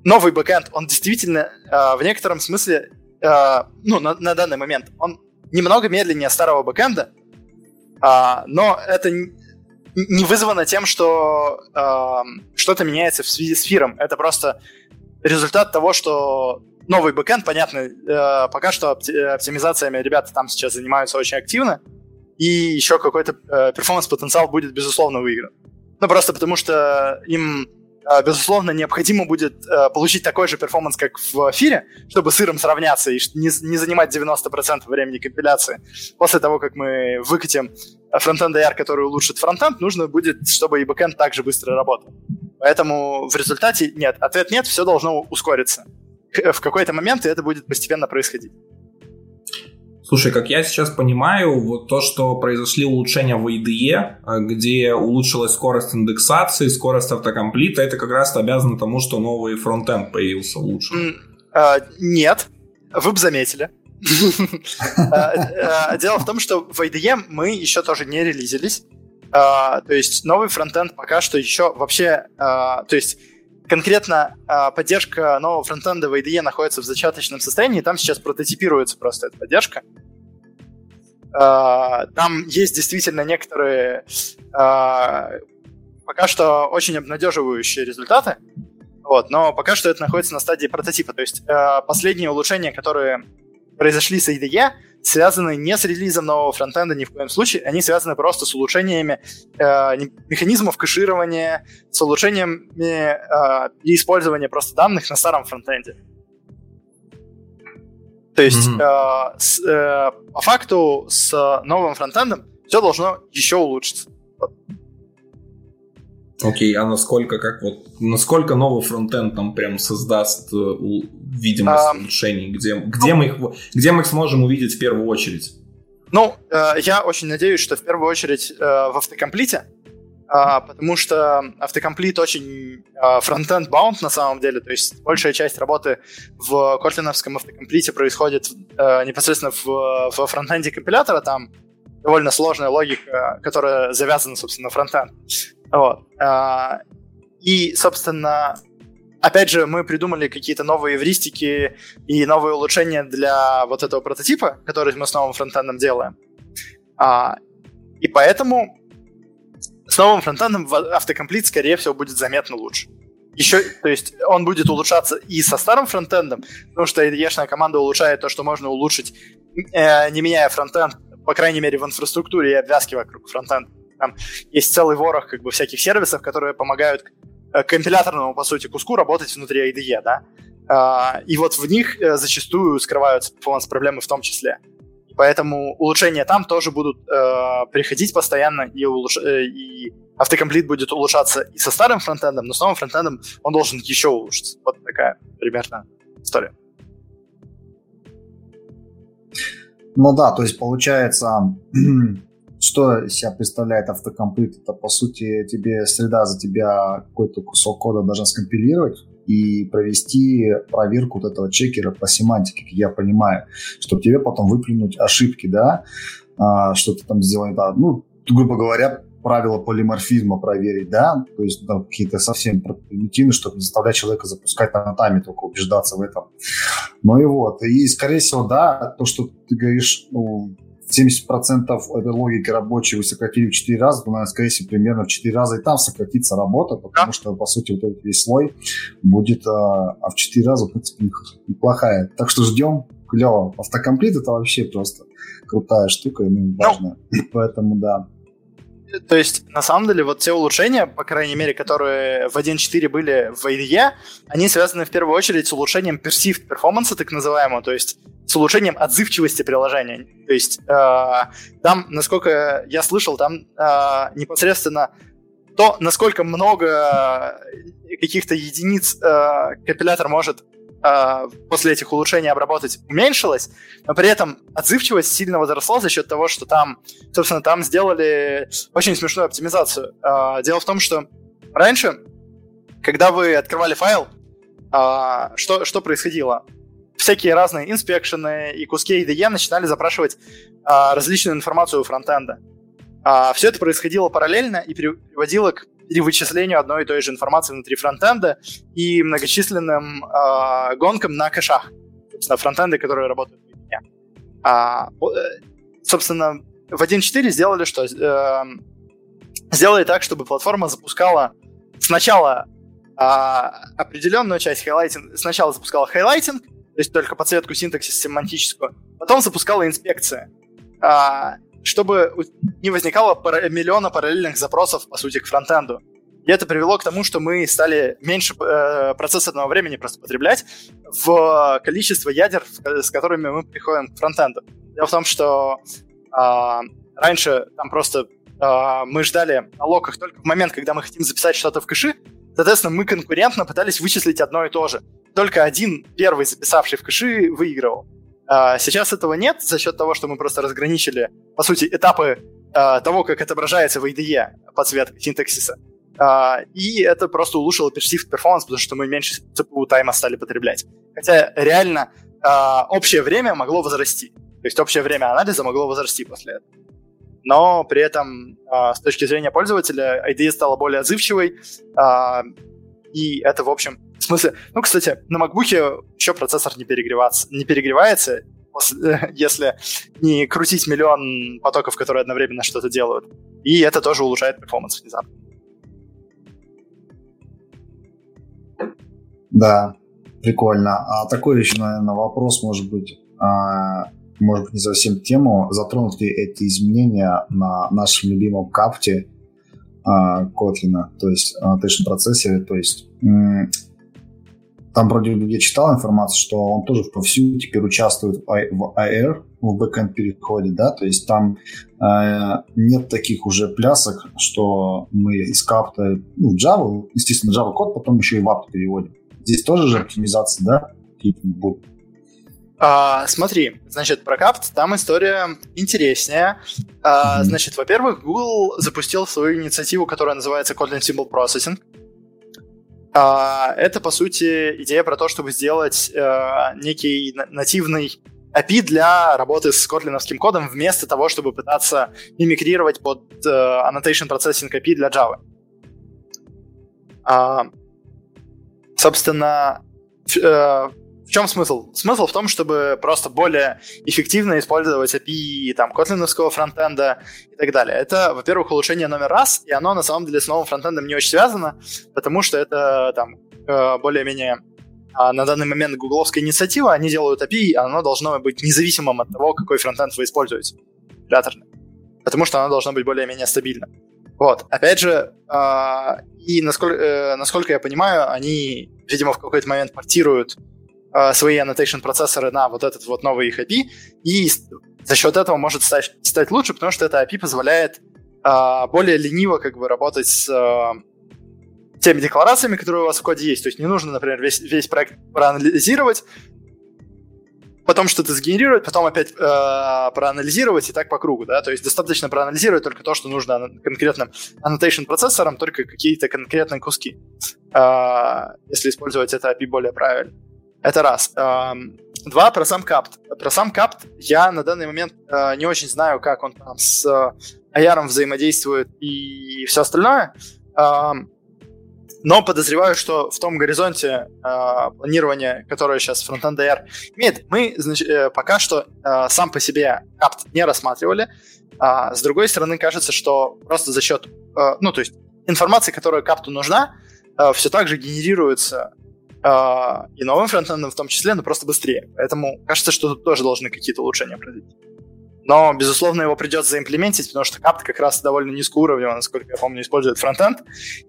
новый бэкэнд, он действительно э, в некотором смысле, э, ну, на, на данный момент, он немного медленнее старого бэкэнда, а, но это не вызвано тем, что а, что-то меняется в связи с FIR ом. Это просто результат того, что новый бэкэнд, понятно, э, пока что оптимизациями ребята там сейчас занимаются очень активно, и еще какой-то э, performance-потенциал будет, безусловно, выигран. Ну, просто потому что им Э, безусловно, необходимо будет э, получить такой же performance, как в FIR е, чтобы с FIR ом сравняться и не, не занимать 90% времени компиляции. После того, как мы выкатим фронтенд IR, который улучшит фронтенд, нужно будет, чтобы и бэкенд также быстро работал. Поэтому в результате нет. Ответ нет, все должно ускориться. В какой-то момент и это будет постепенно происходить. Слушай, как я сейчас понимаю, вот то, что произошли улучшения в IDE, а, где улучшилась скорость индексации, скорость автокомплита, это как раз обязано тому, что новый фронтенд появился лучше. А, нет, вы бы заметили. А, дело в том, что в IDE мы еще тоже не релизились. То есть новый фронтенд пока что еще вообще... То есть конкретно поддержка нового фронтенда в IDE находится в зачаточном состоянии, там сейчас прототипируется просто эта поддержка. там есть действительно некоторые пока что очень обнадеживающие результаты, вот, но пока что это находится на стадии прототипа. То есть последние улучшения, которые произошли с IDE, связаны не с релизом нового фронтенда ни в коем случае, они связаны просто с улучшениями э, механизмов кэширования, с улучшениями э, и использования просто данных на старом фронтенде. То есть mm-hmm. э, с, э, по факту с новым фронтендом все должно еще улучшиться. Окей, а насколько, как вот, насколько новый фронтенд там прям создаст э, видимость а, улучшений, где, где, ну, мы их, где мы их сможем увидеть в первую очередь? Ну, э, я очень надеюсь, что в первую очередь э, в автокомплите, э, потому что автокомплит очень э, фронтенд баунд на самом деле, то есть большая часть работы в котлиновском автокомплите происходит э, непосредственно в, в фронтенде компилятора, там довольно сложная логика, которая завязана, собственно, на фронтенд. Вот. А, и, собственно, опять же, мы придумали какие-то новые эвристики и новые улучшения для вот этого прототипа, который мы с новым фронтендом делаем. А, и поэтому с новым фронтендом автокомплит, скорее всего, будет заметно лучше. Еще, то есть он будет улучшаться и со старым фронтендом, потому что IDE-шная команда улучшает то, что можно улучшить, э, не меняя фронтенд, по крайней мере, в инфраструктуре и обвязке вокруг фронтенда. Там есть целый ворох как бы всяких сервисов, которые помогают э, компиляторному, по сути, куску работать внутри IDE, да. А, и вот в них э, зачастую скрываются перформанс-проблемы в том числе. Поэтому улучшения там тоже будут э, приходить постоянно, и, улуш... И автокомплит будет улучшаться и со старым фронтендом, но с новым фронтендом он должен еще улучшиться. Вот такая примерно история. Ну да, то есть получается, что себя представляет автокомплит? Это, по сути, тебе среда за тебя какой-то кусок кода должна скомпилировать и провести проверку вот этого чекера по семантике, как я понимаю, чтобы тебе потом выплюнуть ошибки, да, а, что ты там сделал, да, ну, грубо говоря, правила полиморфизма проверить, да, то есть да, какие-то совсем примитивные, чтобы заставлять человека запускать на тайме, только убеждаться в этом. Ну и вот, и скорее всего, да, то, что ты говоришь, ну, 70% этой логики рабочей вы сократили в 4 раза, то, наверное, скорее всего, примерно в 4 раза и там сократится работа, потому что, по сути, вот этот весь слой будет а, а в 4 раза, в принципе, неплохая. Так что ждем. Клево. Автокомплит это вообще просто крутая штука, и ну, важно. Ну, Поэтому, да. То есть, на самом деле, вот те улучшения, по крайней мере, которые в 1.4 были в IDE, они связаны в первую очередь с улучшением perceived перформанса, так называемого, то есть с улучшением отзывчивости приложения. То есть э, там, насколько я слышал, там э, непосредственно то, насколько много каких-то единиц э, компилятор может э, после этих улучшений обработать уменьшилась, но при этом отзывчивость сильно возросла за счет того, что там, собственно, там сделали очень смешную оптимизацию. Э, дело в том, что раньше, когда вы открывали файл, э, что, что происходило? Всякие разные инспекшены и куски IDE начинали запрашивать различную информацию у фронтенда. Все это происходило параллельно и приводило к или вычислению одной и той же информации внутри фронтенда и многочисленным э, гонкам на кэшах. Собственно, фронтенды, которые работают у меня. А, э, собственно, в 1.4 сделали что? Э, сделали так, чтобы платформа запускала сначала э, определенную часть highlighting а, сначала запускала highlighting, то есть только подсветку синтаксиса семантическую, потом запускала инспекция. А, чтобы не возникало миллиона параллельных запросов, по сути, к фронтенду. И это привело к тому, что мы стали меньше э, процессорного времени просто потреблять в количество ядер, с которыми мы приходим к фронтенду. Дело в том, что э, раньше там просто э, мы ждали локах только в момент, когда мы хотим записать что-то в кэши, соответственно, мы конкурентно пытались вычислить одно и то же. Только один первый записавший в кэши выигрывал. А, сейчас этого нет за счет того, что мы просто разграничили, по сути, этапы а, того, как отображается в IDE подсветка синтаксиса. А, и это просто улучшило perceived performance, потому что мы меньше CPU тайма стали потреблять. Хотя реально общее время могло возрасти. То есть общее время анализа могло возрасти после этого. Но при этом с точки зрения пользователя IDE стала более отзывчивой, и это, в общем, в смысле, ну, кстати, на MacBook еще процессор не, перегреваться, не перегревается, если не крутить миллион потоков, которые одновременно что-то делают. И это тоже улучшает перформанс внезапно. Да, прикольно. А такой еще, наверное, вопрос, может быть, а, может быть, не совсем тему. Затронут ли эти изменения на нашем любимом кафте а, Kotlin, то есть annotation процессоре, то есть там вроде бы я читал информацию, что он тоже вовсю теперь участвует в AR, в бэкэнд переходе, да, то есть там э, нет таких уже плясок, что мы из капта, ну, Java, естественно, Java код, потом еще и в apt переводим. Здесь тоже же оптимизация, да, будут? А, смотри, значит, про капт там история интереснее. А, mm-hmm. Значит, во-первых, Google запустил свою инициативу, которая называется Kotlin Symbol Processing. А, это, по сути, идея про то, чтобы сделать э, некий нативный API для работы с котлиновским кодом вместо того, чтобы пытаться мимикрировать под э, annotation processing API для Java. А, собственно, э, в чем смысл? Смысл в том, чтобы просто более эффективно использовать API там, котлиновского фронтенда и так далее. Это, во-первых, улучшение номер раз, и оно на самом деле с новым фронтендом не очень связано, потому что это там э, более-менее а на данный момент гугловская инициатива, они делают API, а оно должно быть независимым от того, какой фронтенд вы используете. Компиляторный. Потому что оно должно быть более-менее стабильно. Вот. Опять же, э, и насколько, э, насколько я понимаю, они, видимо, в какой-то момент портируют э, свои annotation процессоры на вот этот вот новый их API, и за счет этого может стать, стать лучше, потому что это API позволяет э, более лениво как бы работать с э, теми декларациями, которые у вас в коде есть. То есть не нужно, например, весь, весь проект проанализировать, потом что-то сгенерировать, потом опять э, проанализировать и так по кругу, да, то есть достаточно проанализировать только то, что нужно конкретным annotation процессорам, только какие-то конкретные куски, э, если использовать это API более правильно. Это раз. Два, про сам капт. Про сам капт я на данный момент э, не очень знаю, как он там с AR взаимодействует и все остальное. Но подозреваю, что в том горизонте э, планирования, которое сейчас Frontend AR имеет, мы значит, э, пока что э, сам по себе капт не рассматривали. А, с другой стороны, кажется, что просто за счет, э, ну, то есть информации, которая капту нужна, э, все так же генерируется и новым фронтендом в том числе, но просто быстрее. Поэтому кажется, что тут тоже должны какие-то улучшения произойти. Но, безусловно, его придется заимплементить, потому что капт как раз довольно низкоуровневый, насколько я помню, использует фронтенд.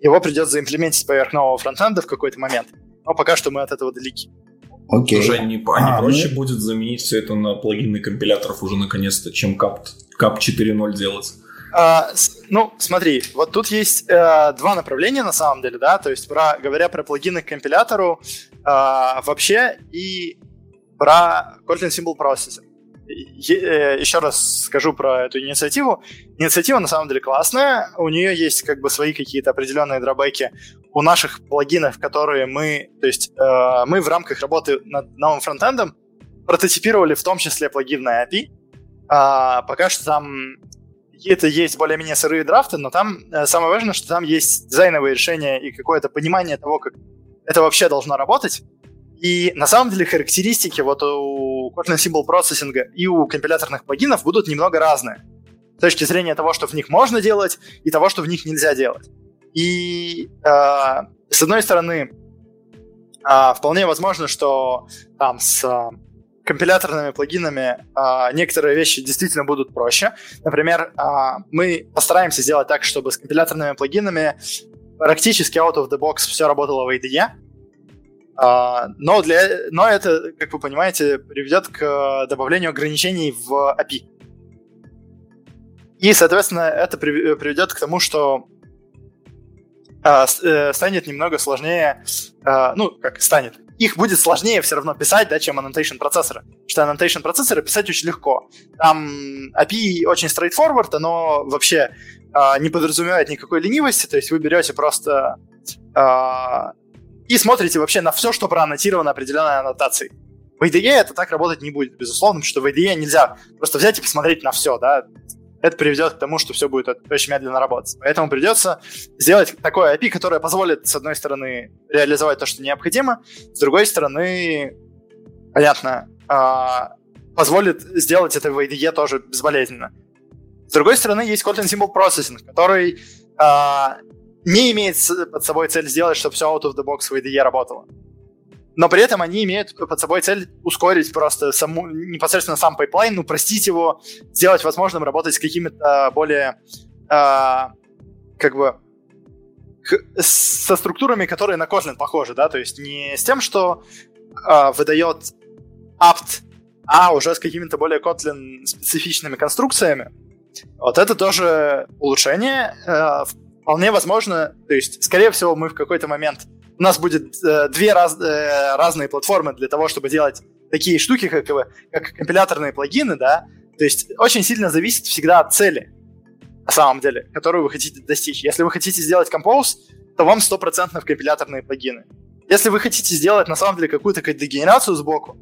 Его придется заимплементить поверх нового фронтенда в какой-то момент. Но пока что мы от этого далеки. Окей. Слушай, не, а, не проще ну... будет заменить все это на плагины компиляторов уже наконец-то, чем капт, кап 4.0 делать? А, ну, смотри, вот тут есть э, два направления на самом деле, да, то есть про, говоря про плагины к компилятору, э, вообще и про Kotlin Symbol Processing. Э, еще раз скажу про эту инициативу. Инициатива на самом деле классная. У нее есть как бы свои какие-то определенные дробеки. У наших плагинов, которые мы, то есть э, мы в рамках работы над новым фронтендом прототипировали в том числе плагин на API. А, пока что там это есть более-менее сырые драфты, но там э, самое важное, что там есть дизайновые решения и какое-то понимание того, как это вообще должно работать. И на самом деле характеристики вот у Kotlin Symbol Processing и у компиляторных плагинов будут немного разные. С точки зрения того, что в них можно делать, и того, что в них нельзя делать. И э, с одной стороны, э, вполне возможно, что там с э, компиляторными плагинами э, некоторые вещи действительно будут проще. Например, э, мы постараемся сделать так, чтобы с компиляторными плагинами практически out of the box все работало в IDE, а, но, для, но это, как вы понимаете, приведет к добавлению ограничений в API. И, соответственно, это приведет к тому, что а, э, станет немного сложнее, а, ну, как станет, их будет сложнее все равно писать, да, чем annotation процессоры. Что annotation процессоры писать очень легко. Там API очень straightforward, оно вообще э, не подразумевает никакой ленивости, то есть вы берете просто и смотрите вообще на все, что проаннотировано определенной аннотацией. В IDE это так работать не будет, безусловно, потому что в IDE нельзя просто взять и посмотреть на все, да. Это приведет к тому, что все будет очень медленно работать. Поэтому придется сделать такое API, которое позволит, с одной стороны, реализовать то, что необходимо, с другой стороны, понятно, а, позволит сделать это в IDE тоже безболезненно. С другой стороны, есть Kotlin Symbol Processing, который а, не имеет под собой цель сделать, чтобы все out of the box в IDE работало. Но при этом они имеют под собой цель ускорить просто саму, непосредственно сам pipeline, упростить его, сделать возможным работать с какими-то более э, как бы со структурами, которые на Kotlin похожи, да, то есть не с тем, что э, выдает apt, а уже с какими-то более Kotlin специфичными конструкциями. Вот это тоже улучшение. Э, Вполне возможно, то есть, скорее всего, мы в какой-то момент... У нас будет э, две раз, э, разные платформы для того, чтобы делать такие штуки, как, как компиляторные плагины, да. То есть очень сильно зависит всегда от цели, на самом деле, которую вы хотите достичь. Если вы хотите сделать Compose, то вам стопроцентно в компиляторные плагины. Если вы хотите сделать, на самом деле, какую-то дегенерацию сбоку,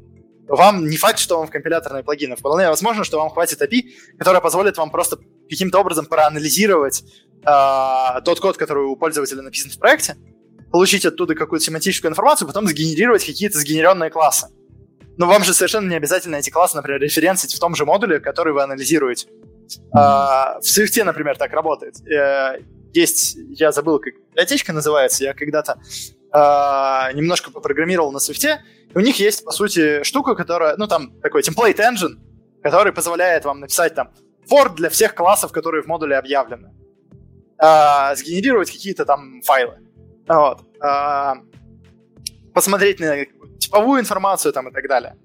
то вам не факт, что вам в компиляторные плагины. Вполне возможно, что вам хватит API, которая позволит вам просто каким-то образом проанализировать э, тот код, который у пользователя написан в проекте, получить оттуда какую-то семантическую информацию, потом сгенерировать какие-то сгенеренные классы. Но вам же совершенно не обязательно эти классы, например, референсить в том же модуле, который вы анализируете. Mm-hmm. в Swift, например, так работает. Э, есть, я забыл, как библиотечка называется, я когда-то э, немножко попрограммировал на Swift, и у них есть, по сути, штука, которая, ну, там, такой template engine, который позволяет вам написать там for для всех классов, которые в модуле объявлены сгенерировать какие-то там файлы. Вот. Э, посмотреть на типовую информацию там и так далее.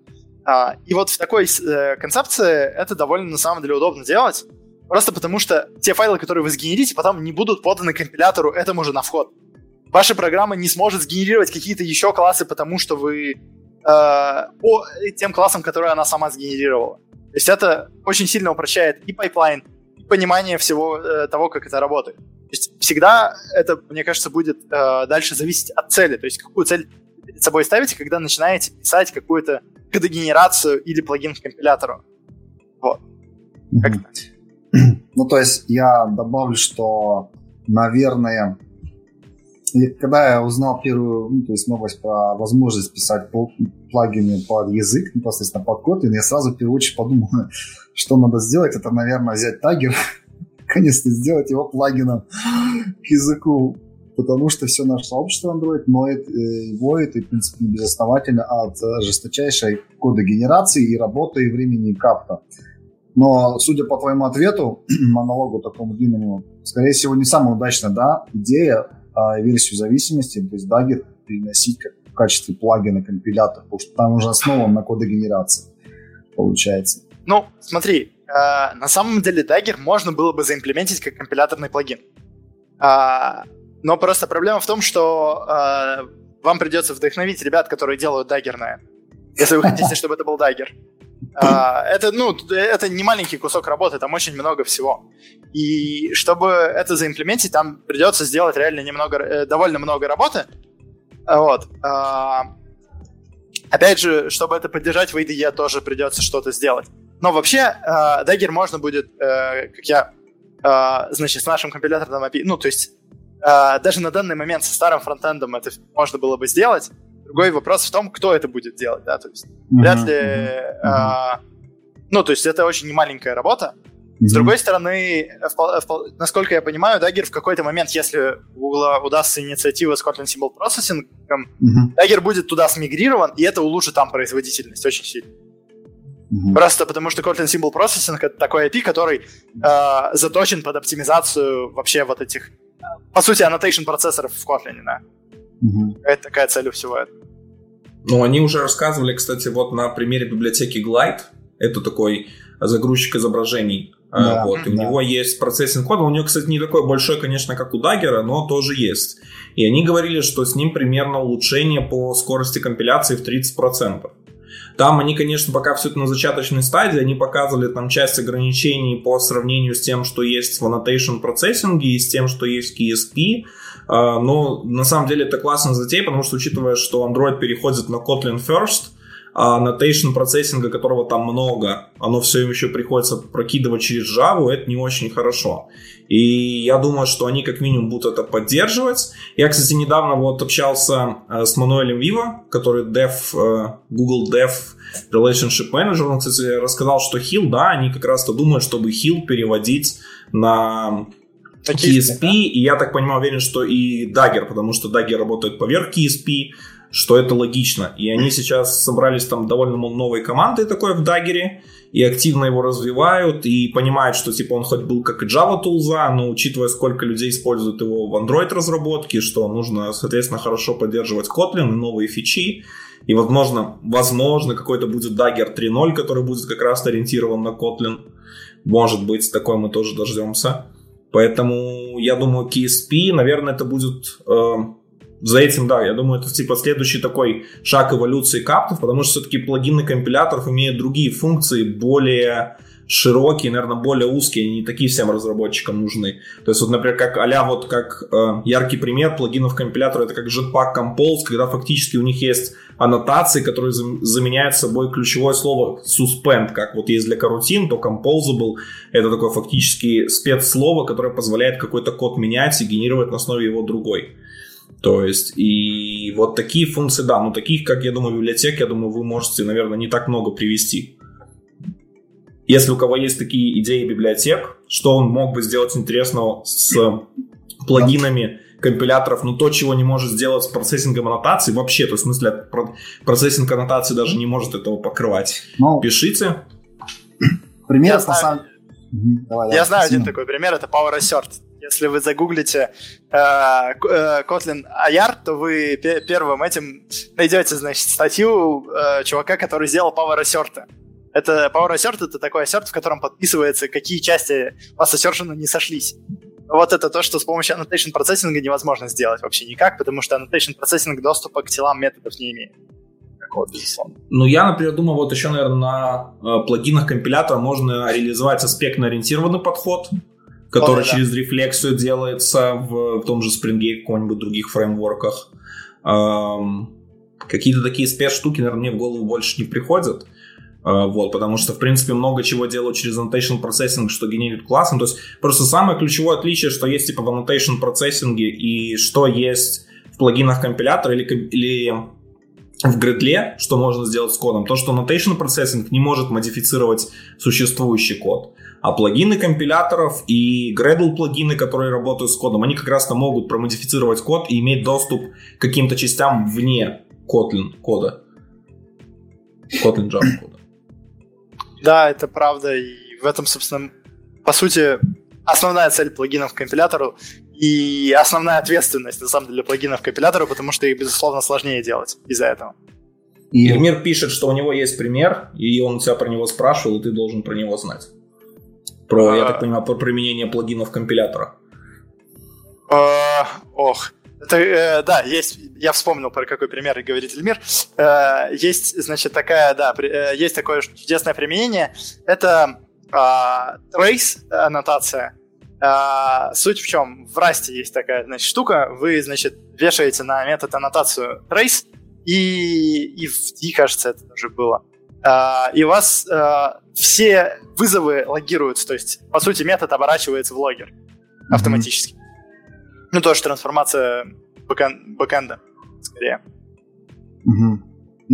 Э, и вот в такой э, концепции это довольно на самом деле удобно делать, просто потому что те файлы, которые вы сгенерите, потом не будут поданы компилятору этому же на вход. Ваша программа не сможет сгенерировать какие-то еще классы, потому что вы э, по тем классам, которые она сама сгенерировала. То есть это очень сильно упрощает и pipeline, понимание всего э, того, как это работает. То есть всегда это, мне кажется, будет э, дальше зависеть от цели. То есть какую цель перед собой ставите, когда начинаете писать какую-то кодогенерацию или плагин к компилятору. Вот. Mm-hmm. Ну, то есть я добавлю, что, наверное, и когда я узнал первую ну, то есть новость про возможность писать плагины под язык, непосредственно под Kotlin, я сразу в первую очередь подумал, что надо сделать, это, наверное, взять тагер, наконец-то сделать его плагином к языку, потому что все наше сообщество Android моет э, воет, и, в принципе, безосновательно от жесточайшей кодогенерации и работы, и времени капта. Но, судя по твоему ответу, монологу такому длинному, скорее всего, не самая удачная да, идея а, версию зависимости, то есть Dagger переносить как в качестве плагина компилятор, потому что там уже основан на кодогенерации, получается. Ну, смотри, э, на самом деле Dagger можно было бы заимплементить как компиляторный плагин. Э, но просто проблема в том, что э, вам придется вдохновить ребят, которые делают Dagger на это. Если вы хотите, чтобы это был Dagger. А, это, ну, это не маленький кусок работы, там очень много всего. И чтобы это заимплементить, там придется сделать реально немного, э, довольно много работы. Вот. А, опять же, чтобы это поддержать в IDE, тоже придется что-то сделать. Но вообще, э, Dagger можно будет, э, как я, значит, с нашим компилятором API, ну, то есть даже на данный момент со старым фронтендом это можно было бы сделать, Другой вопрос в том, кто это будет делать, да, то есть mm-hmm. вряд ли, mm-hmm. а, ну, то есть это очень немаленькая работа. Mm-hmm. С другой стороны, впол, впол, насколько я понимаю, Dagger в какой-то момент, если у Google удастся инициатива с Kotlin Symbol Processing, mm-hmm. Dagger будет туда смигрирован, и это улучшит там производительность очень сильно. Mm-hmm. Просто потому что Kotlin Symbol Processing это такой API, который э, заточен под оптимизацию вообще вот этих, по сути, annotation процессоров в Kotlin, да. Угу. Это такая цель у всего этого. Ну, они уже рассказывали, кстати, вот на примере библиотеки Glide. Это такой загрузчик изображений. А, да, вот, и да. у него есть процессинг кода. У него, кстати, не такой большой, конечно, как у Dagger, но тоже есть. И они говорили, что с ним примерно улучшение по скорости компиляции в 30%. Там они, конечно, пока все это на зачаточной стадии, они показывали там часть ограничений по сравнению с тем, что есть в annotation процессинге и с тем, что есть в KSP. А, но на самом деле это классная затея, потому что учитывая, что Android переходит на Kotlin First, а notation процессинга, которого там много, оно все еще приходится прокидывать через Java, это не очень хорошо. И я думаю, что они как минимум будут это поддерживать. Я, кстати, недавно вот общался э, с Мануэлем Вива, который dev, э, Google Dev Relationship Manager. Он, кстати, рассказал, что Hill, да, они как раз-то думают, чтобы Hill переводить на KSP, да? и я так понимаю, уверен, что и Dagger, потому что Dagger работает поверх KSP, что это логично. И они сейчас собрались там довольно новой командой такой в Dagger, и активно его развивают, и понимают, что типа он хоть был как и Java тулза, но учитывая, сколько людей используют его в Android разработке, что нужно, соответственно, хорошо поддерживать Kotlin и новые фичи, и, возможно, возможно какой-то будет Dagger 3.0, который будет как раз ориентирован на Kotlin. Может быть, такой мы тоже дождемся. Поэтому я думаю, KSP, наверное, это будет э, за этим, да, я думаю, это типа следующий такой шаг эволюции каптов, потому что все-таки плагины компиляторов имеют другие функции, более широкие, наверное, более узкие, не такие всем разработчикам нужны. То есть, вот, например, как а вот как э, яркий пример плагинов компилятора, это как Jetpack Compose, когда фактически у них есть аннотации, которые заменяют собой ключевое слово suspend, как вот есть для карутин, то composable это такое фактически спецслово, которое позволяет какой-то код менять и генерировать на основе его другой. То есть, и вот такие функции, да, ну таких, как я думаю, библиотек, я думаю, вы можете, наверное, не так много привести. Если у кого есть такие идеи библиотек, что он мог бы сделать интересного с плагинами компиляторов, но то, чего не может сделать с процессингом аннотаций, вообще, то есть, в смысле, процессинг аннотаций даже не может этого покрывать. Ну, Пишите. Пример, я знаю, Давай, я знаю один такой пример, это Power Assert. Если вы загуглите э, э, Kotlin AR, то вы первым этим найдете, значит, статью э, чувака, который сделал Power Assert. Это Power Assert — это такой ассерт, в котором подписывается, какие части вас ассершена не сошлись. Вот это то, что с помощью annotation процессинга невозможно сделать вообще никак, потому что annotation процессинг доступа к телам методов не имеет. Ну, я, например, думаю, вот еще, наверное, на э, плагинах компилятора можно реализовать аспектно-ориентированный подход, который О, через да. рефлексию делается в, в том же Spring и каком-нибудь других фреймворках. Эм, какие-то такие спецштуки, наверное, мне в голову больше не приходят. Э, вот, потому что, в принципе, много чего делают через annotation процессинг, что генерирует классом. То есть, просто самое ключевое отличие, что есть типа в annotation процессинге и что есть в плагинах компилятора или, или в Gradle, что можно сделать с кодом, то, что annotation процессинг не может модифицировать существующий код. А плагины компиляторов и Gradle плагины, которые работают с кодом, они как раз-то могут промодифицировать код и иметь доступ к каким-то частям вне Kotlin кода. Kotlin Java. Да, это правда. И в этом, собственно, по сути, основная цель плагинов к компилятору и основная ответственность, на самом деле, плагинов к компилятору, потому что их, безусловно, сложнее делать из-за этого. И Эльмир пишет, что у него есть пример, и он тебя про него спрашивал, и ты должен про него знать. Про, а... я так понимаю, про применение плагинов компилятора. А... Ох, Это, э, да, есть, я вспомнил, про какой пример говорит Эльмир. Э, есть, значит, такая, да, при, э, есть такое чудесное применение. Это э, trace аннотация. Э, суть в чем? В Расте есть такая, значит, штука. Вы, значит, вешаете на метод аннотацию trace, и, и в D, кажется, это тоже было. Uh, и у вас uh, все вызовы логируются, то есть, по сути, метод оборачивается в логер mm-hmm. Ну, тоже трансформация бэкэн- бэкэнда, скорее. Угу.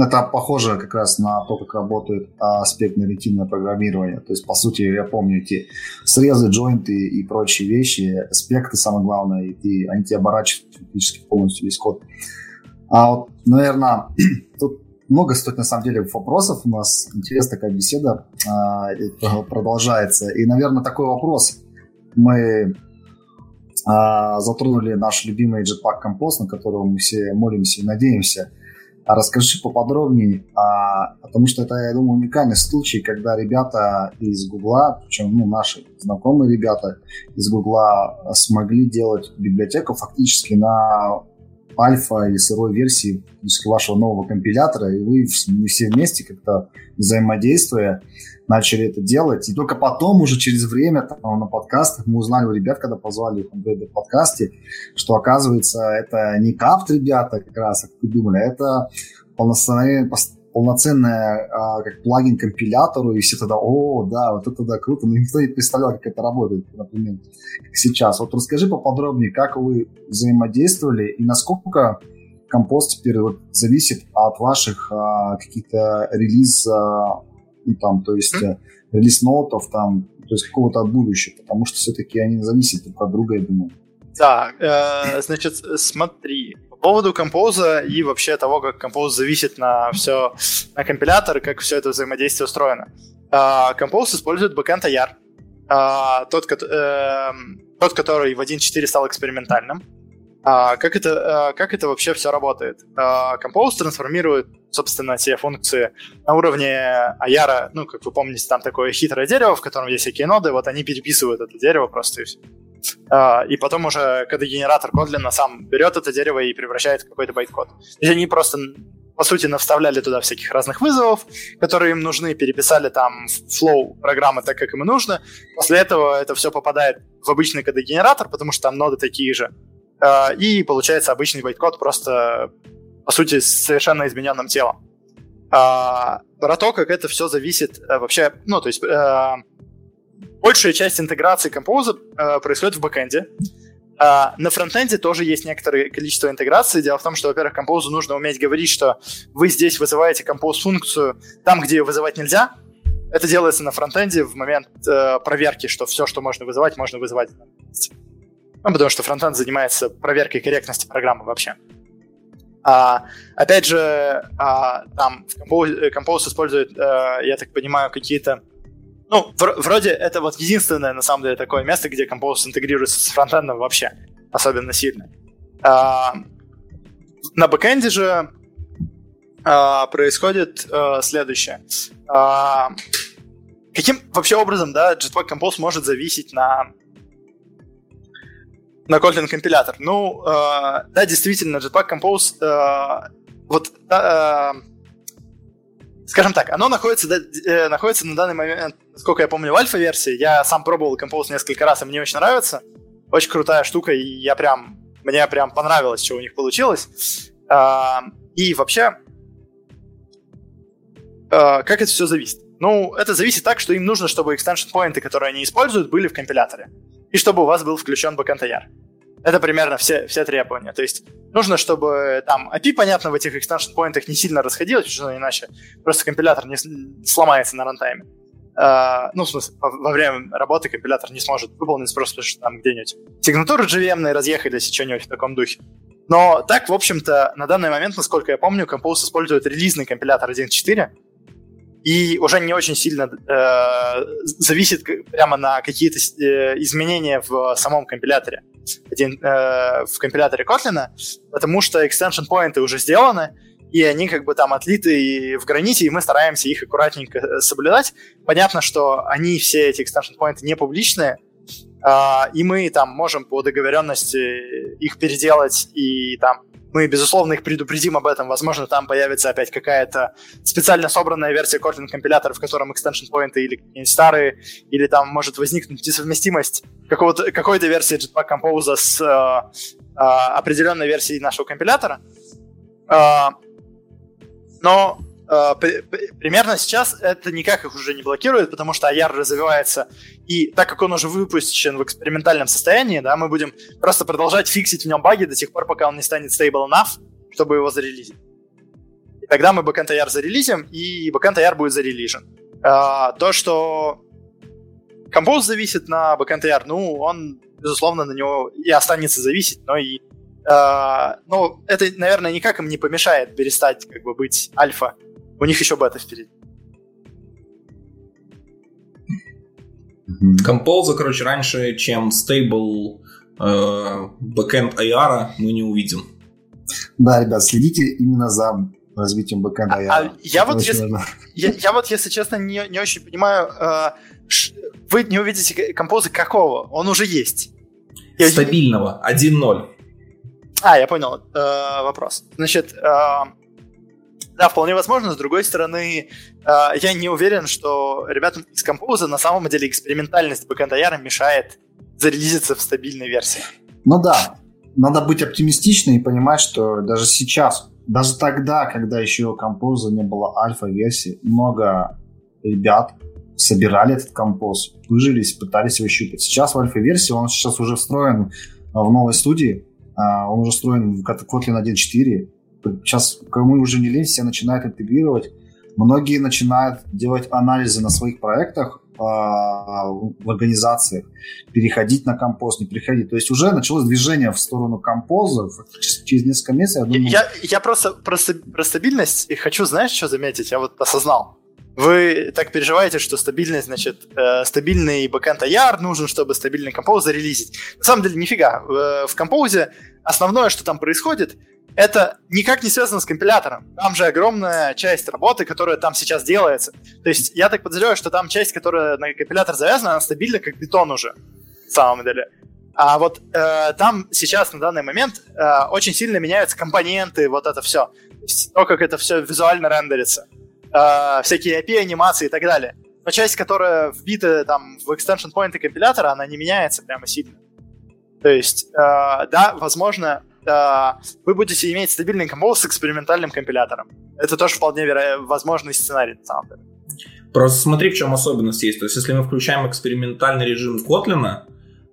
Это похоже как раз на то, как работает аспектно-ретинное программирование. То есть, по сути, я помню эти срезы, джойнты и прочие вещи, аспекты, самое главное, и ты, они тебе оборачивают фактически полностью весь код. А вот, наверное, тут много стоит на самом деле вопросов. У нас интересная такая беседа а, продолжается. И, наверное, такой вопрос. Мы а, затронули наш любимый Jetpack Compose, на которого мы все молимся и надеемся. А расскажи поподробнее, а, потому что это, я думаю, уникальный случай, когда ребята из Гугла, причем ну, наши знакомые ребята из Гугла смогли делать библиотеку фактически на альфа или сырой версии вашего нового компилятора, и вы все вместе как-то взаимодействуя начали это делать. И только потом, уже через время, там, на подкастах, мы узнали у ребят, когда позвали их в подкасте, что, оказывается, это не капт ребята как раз, как вы думали, а это полноценная, полноценная а, как плагин компилятору, и все тогда, о, да, вот это да, круто, но никто не представлял, как это работает, например, как сейчас. Вот расскажи поподробнее, как вы взаимодействовали и насколько компост теперь вот зависит от ваших а, каких-то релиз а, ну, там, то есть mm-hmm. релиз нотов, там, то есть какого-то от будущего, потому что все-таки они зависят друг от друга, я думаю. Да, э, значит, смотри, по поводу композа и вообще того, как композ зависит на все, на компилятор, как все это взаимодействие устроено. Э, композ использует бэкэнд AR, э, тот, э, тот, который в 1.4 стал экспериментальным. А, как, это, а, как это вообще все работает? А, Compose трансформирует, собственно, те функции на уровне Аяра. Ну, как вы помните, там такое хитрое дерево, в котором есть всякие ноды, вот они переписывают это дерево просто и все. И потом уже кодогенератор Kotlin сам берет это дерево и превращает в какой-то байткод. То есть они просто по сути, навставляли туда всяких разных вызовов, которые им нужны, переписали там flow программы так, как им нужно. После этого это все попадает в обычный кодогенератор, потому что там ноды такие же. Э, и получается обычный байткод просто, по сути, с совершенно измененным телом. А, про то, как это все зависит э, вообще, ну, то есть э, большая часть интеграции композа происходит в бэкэнде. На фронтенде тоже есть некоторое количество интеграции. Дело в том, что, во-первых, композу нужно уметь говорить, что вы здесь вызываете композ-функцию там, где ее вызывать нельзя. Это делается на фронтенде в момент uh, проверки, что все, что можно вызывать, можно вызывать. Ну, потому что фронтенд занимается проверкой корректности программы вообще. А, опять же, а, там Compose, Compose использует, а, я так понимаю, какие-то... Ну, в, вроде это вот единственное, на самом деле, такое место, где Compose интегрируется с фронтендом вообще, особенно сильно. А, на бэкэнде же а, происходит а, следующее. А, каким вообще образом, да, Jetpack Compose может зависеть на на Kotlin компилятор. Ну, э, да, действительно, Jetpack Compose, э, вот, э, скажем так, оно находится, э, находится на данный момент, сколько я помню, в альфа-версии. Я сам пробовал Compose несколько раз, и мне очень нравится. Очень крутая штука, и я прям, мне прям понравилось, что у них получилось. Э, и вообще, э, как это все зависит? Ну, это зависит так, что им нужно, чтобы extension поинты, которые они используют, были в компиляторе и чтобы у вас был включен backend AR. Это примерно все, все требования. То есть нужно, чтобы там API, понятно, в этих extension поинтах не сильно расходилось, потому что иначе просто компилятор не сломается на рантайме. Uh, ну, в смысле, во время работы компилятор не сможет выполнить просто, потому что там где-нибудь сигнатуры JVM разъехались и что-нибудь в таком духе. Но так, в общем-то, на данный момент, насколько я помню, Compose использует релизный компилятор 1.4, и уже не очень сильно э, зависит прямо на какие-то э, изменения в самом компиляторе, один, э, в компиляторе Kotlin, потому что extension поинты уже сделаны, и они как бы там отлиты в граните, и мы стараемся их аккуратненько э, соблюдать. Понятно, что они, все эти extension поинты не публичные, э, и мы там можем по договоренности их переделать, и там мы, безусловно, их предупредим об этом. Возможно, там появится опять какая-то специально собранная версия Kotlin компилятора, в котором extension point или какие-нибудь старые, или там может возникнуть несовместимость какого-то, какой-то версии Jetpack Compose с э, э, определенной версией нашего компилятора. Э, но примерно сейчас это никак их уже не блокирует, потому что AR развивается, и так как он уже выпущен в экспериментальном состоянии, да, мы будем просто продолжать фиксить в нем баги до тех пор, пока он не станет stable enough, чтобы его зарелизить. И тогда мы backend AR зарелизим, и backend AR будет зарелижен. А, то, что Compose зависит на backend AR, ну, он, безусловно, на него и останется зависеть, но и Uh, ну, это, наверное, никак им не помешает перестать как бы быть альфа у них еще бета впереди. Compose, короче, раньше, чем стейбл backend AR мы не увидим. Да, ребят, следите именно за развитием backend AR. А, я, вот, если, я, я вот, если честно, не, не очень понимаю, э, ш, вы не увидите композы какого? Он уже есть. Стабильного, 1.0. А, я понял э, вопрос. Значит, э, да, вполне возможно. С другой стороны, э, я не уверен, что ребятам из Compose на самом деле экспериментальность бэкэнд мешает зарелизиться в стабильной версии. Ну да, надо быть оптимистичным и понимать, что даже сейчас, даже тогда, когда еще Compose не было альфа-версии, много ребят собирали этот композ, выжились, пытались его щупать. Сейчас в альфа-версии он сейчас уже встроен в новой студии, а, он уже встроен в Kotlin 1.4, сейчас кому уже не лень, все начинают интегрировать. Многие начинают делать анализы на своих проектах э, в организациях, переходить на композ, не переходить. То есть уже началось движение в сторону композа. Через несколько месяцев, я думаю... Я, я просто про, про стабильность хочу, знаешь, что заметить? Я вот осознал. Вы так переживаете, что стабильность, значит, э, стабильный бэкэнд AR нужен, чтобы стабильный композ зарелизить. На самом деле, нифига. В, в композе основное, что там происходит, это никак не связано с компилятором. Там же огромная часть работы, которая там сейчас делается. То есть я так подозреваю, что там часть, которая на компилятор завязана, она стабильна как бетон уже, на самом деле. А вот э, там сейчас на данный момент э, очень сильно меняются компоненты, вот это все. То, как это все визуально рендерится. Э, всякие API, анимации и так далее. Но часть, которая вбита там в extension point компилятора, она не меняется прямо сильно. То есть, э, да, возможно, вы будете иметь стабильный композ с экспериментальным компилятором. Это тоже вполне веро- возможный сценарий, на самом. Просто смотри, в чем особенность есть. То есть, если мы включаем экспериментальный режим Kotlin,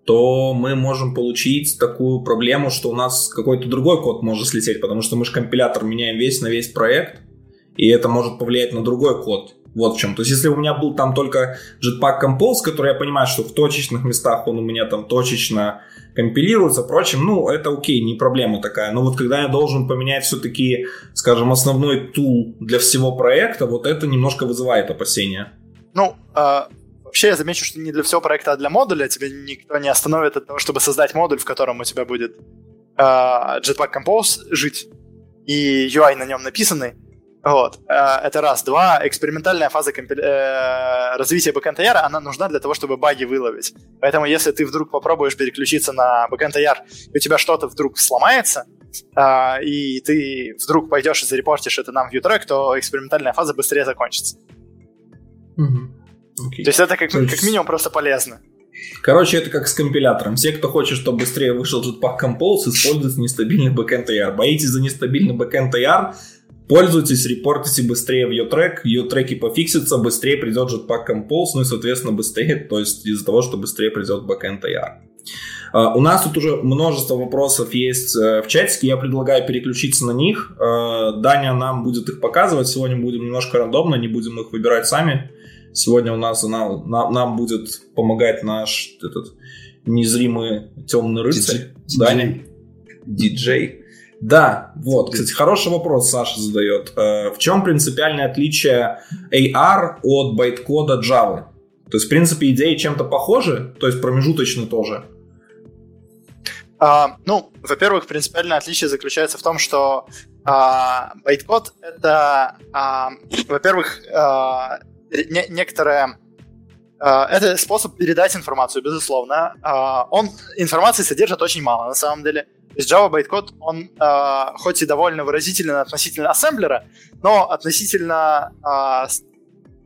то мы можем получить такую проблему, что у нас какой-то другой код может слететь, потому что мы же компилятор меняем весь на весь проект, и это может повлиять на другой код. Вот в чем. То есть, если у меня был там только Jetpack Compose, который я понимаю, что в точечных местах он у меня там точечно компилируется, впрочем, ну, это окей, не проблема такая. Но вот когда я должен поменять все-таки, скажем, основной тул для всего проекта, вот это немножко вызывает опасения. Ну, э, вообще я замечу, что не для всего проекта, а для модуля тебя никто не остановит от того, чтобы создать модуль, в котором у тебя будет э, Jetpack Compose жить, и UI на нем написанный, вот. Э, это раз. Два. Экспериментальная фаза компи... э, развития AR, она нужна для того, чтобы баги выловить. Поэтому если ты вдруг попробуешь переключиться на AR, и у тебя что-то вдруг сломается, э, и ты вдруг пойдешь и зарепортишь это нам в U-Track, то экспериментальная фаза быстрее закончится. Угу. Okay. То есть это как, есть... как минимум просто полезно. Короче, это как с компилятором. Все, кто хочет, чтобы быстрее вышел Jetpack Compose, используют нестабильный backend AR. Боитесь за нестабильный backend AR, Пользуйтесь, репортите быстрее в ее трек, ее треки пофиксятся, быстрее придет Jetpack Compose, ну и, соответственно, быстрее, то есть из-за того, что быстрее придет backend AR. Uh, у нас тут уже множество вопросов есть uh, в чатике, я предлагаю переключиться на них. Uh, Даня нам будет их показывать, сегодня будем немножко рандомно, не будем их выбирать сами. Сегодня у нас она, на, нам будет помогать наш этот незримый темный рыцарь, Даня, диджей. Да, вот, кстати, хороший вопрос Саша задает. Э, в чем принципиальное отличие AR от байткода Java? То есть, в принципе, идеи чем-то похожи, то есть промежуточно тоже. А, ну, во-первых, принципиальное отличие заключается в том, что а, байткод это, а, во-первых, а, не, некоторая а, это способ передать информацию, безусловно. А, он информации содержит очень мало, на самом деле. То есть Java bytecode, он э, хоть и довольно выразительный относительно ассемблера, но относительно э,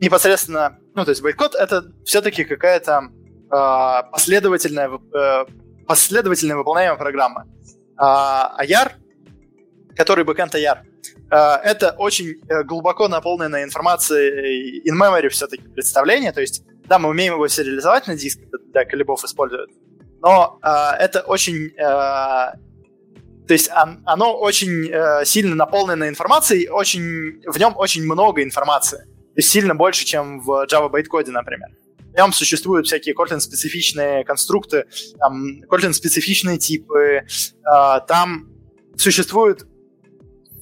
непосредственно, ну, то есть bytecode это все-таки какая-то э, последовательная, э, последовательная выполняемая программа. А AR, который backend AR, э, это очень э, глубоко наполненная информацией in-memory все-таки представление, то есть, да, мы умеем его сериализовать на диск, да, Колебов использует, но э, это очень... Э, то есть он, оно очень э, сильно наполнено информацией, очень, в нем очень много информации. То есть сильно больше, чем в Java bytecode, например. Нем существуют всякие Kotlin-специфичные конструкты, там, Kotlin-специфичные типы, э, там существуют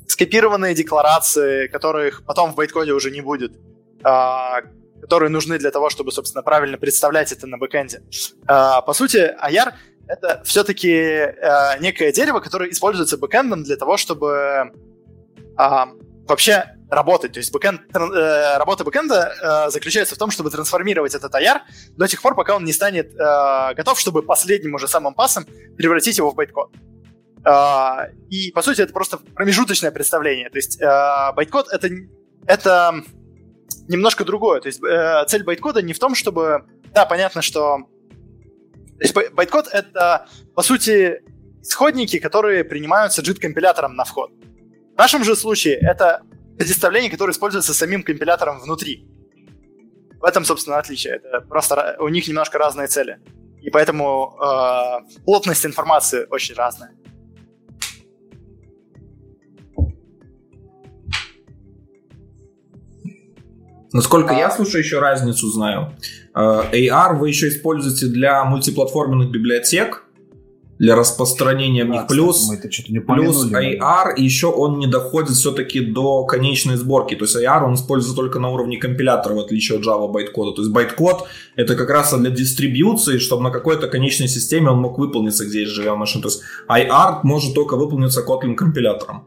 скопированные декларации, которых потом в bytecode уже не будет. Э, которые нужны для того, чтобы, собственно, правильно представлять это на бэкэнде. А, по сути, IR — это все-таки а, некое дерево, которое используется бэкэндом для того, чтобы а, вообще работать. То есть бэкэнд, э, работа бэкэнда э, заключается в том, чтобы трансформировать этот IR до тех пор, пока он не станет э, готов, чтобы последним уже самым pass ом превратить его в байткод. И, по сути, это просто промежуточное представление. То есть байткод — это, это немножко другое. То есть э, цель байткода не в том, чтобы... Да, понятно, что... То есть байткод — это, по сути, исходники, которые принимаются JIT-компилятором на вход. В нашем же случае это представление, которое используется самим компилятором внутри. В этом, собственно, отличие. Это просто у них немножко разные цели. И поэтому э, плотность информации очень разная. Насколько а... я слушаю, еще разницу знаю. Э, AR вы еще используете для мультиплатформенных библиотек, для распространения в них. Да, плюс, кстати, плюс AR, и еще он не доходит все-таки до конечной сборки. То есть AR он используется только на уровне компилятора, в отличие от Java байткода. То есть байткод это как раз для дистрибьюции, чтобы на какой-то конечной системе он мог выполниться, где есть живая машина. То есть IR может только выполниться Kotlin компилятором.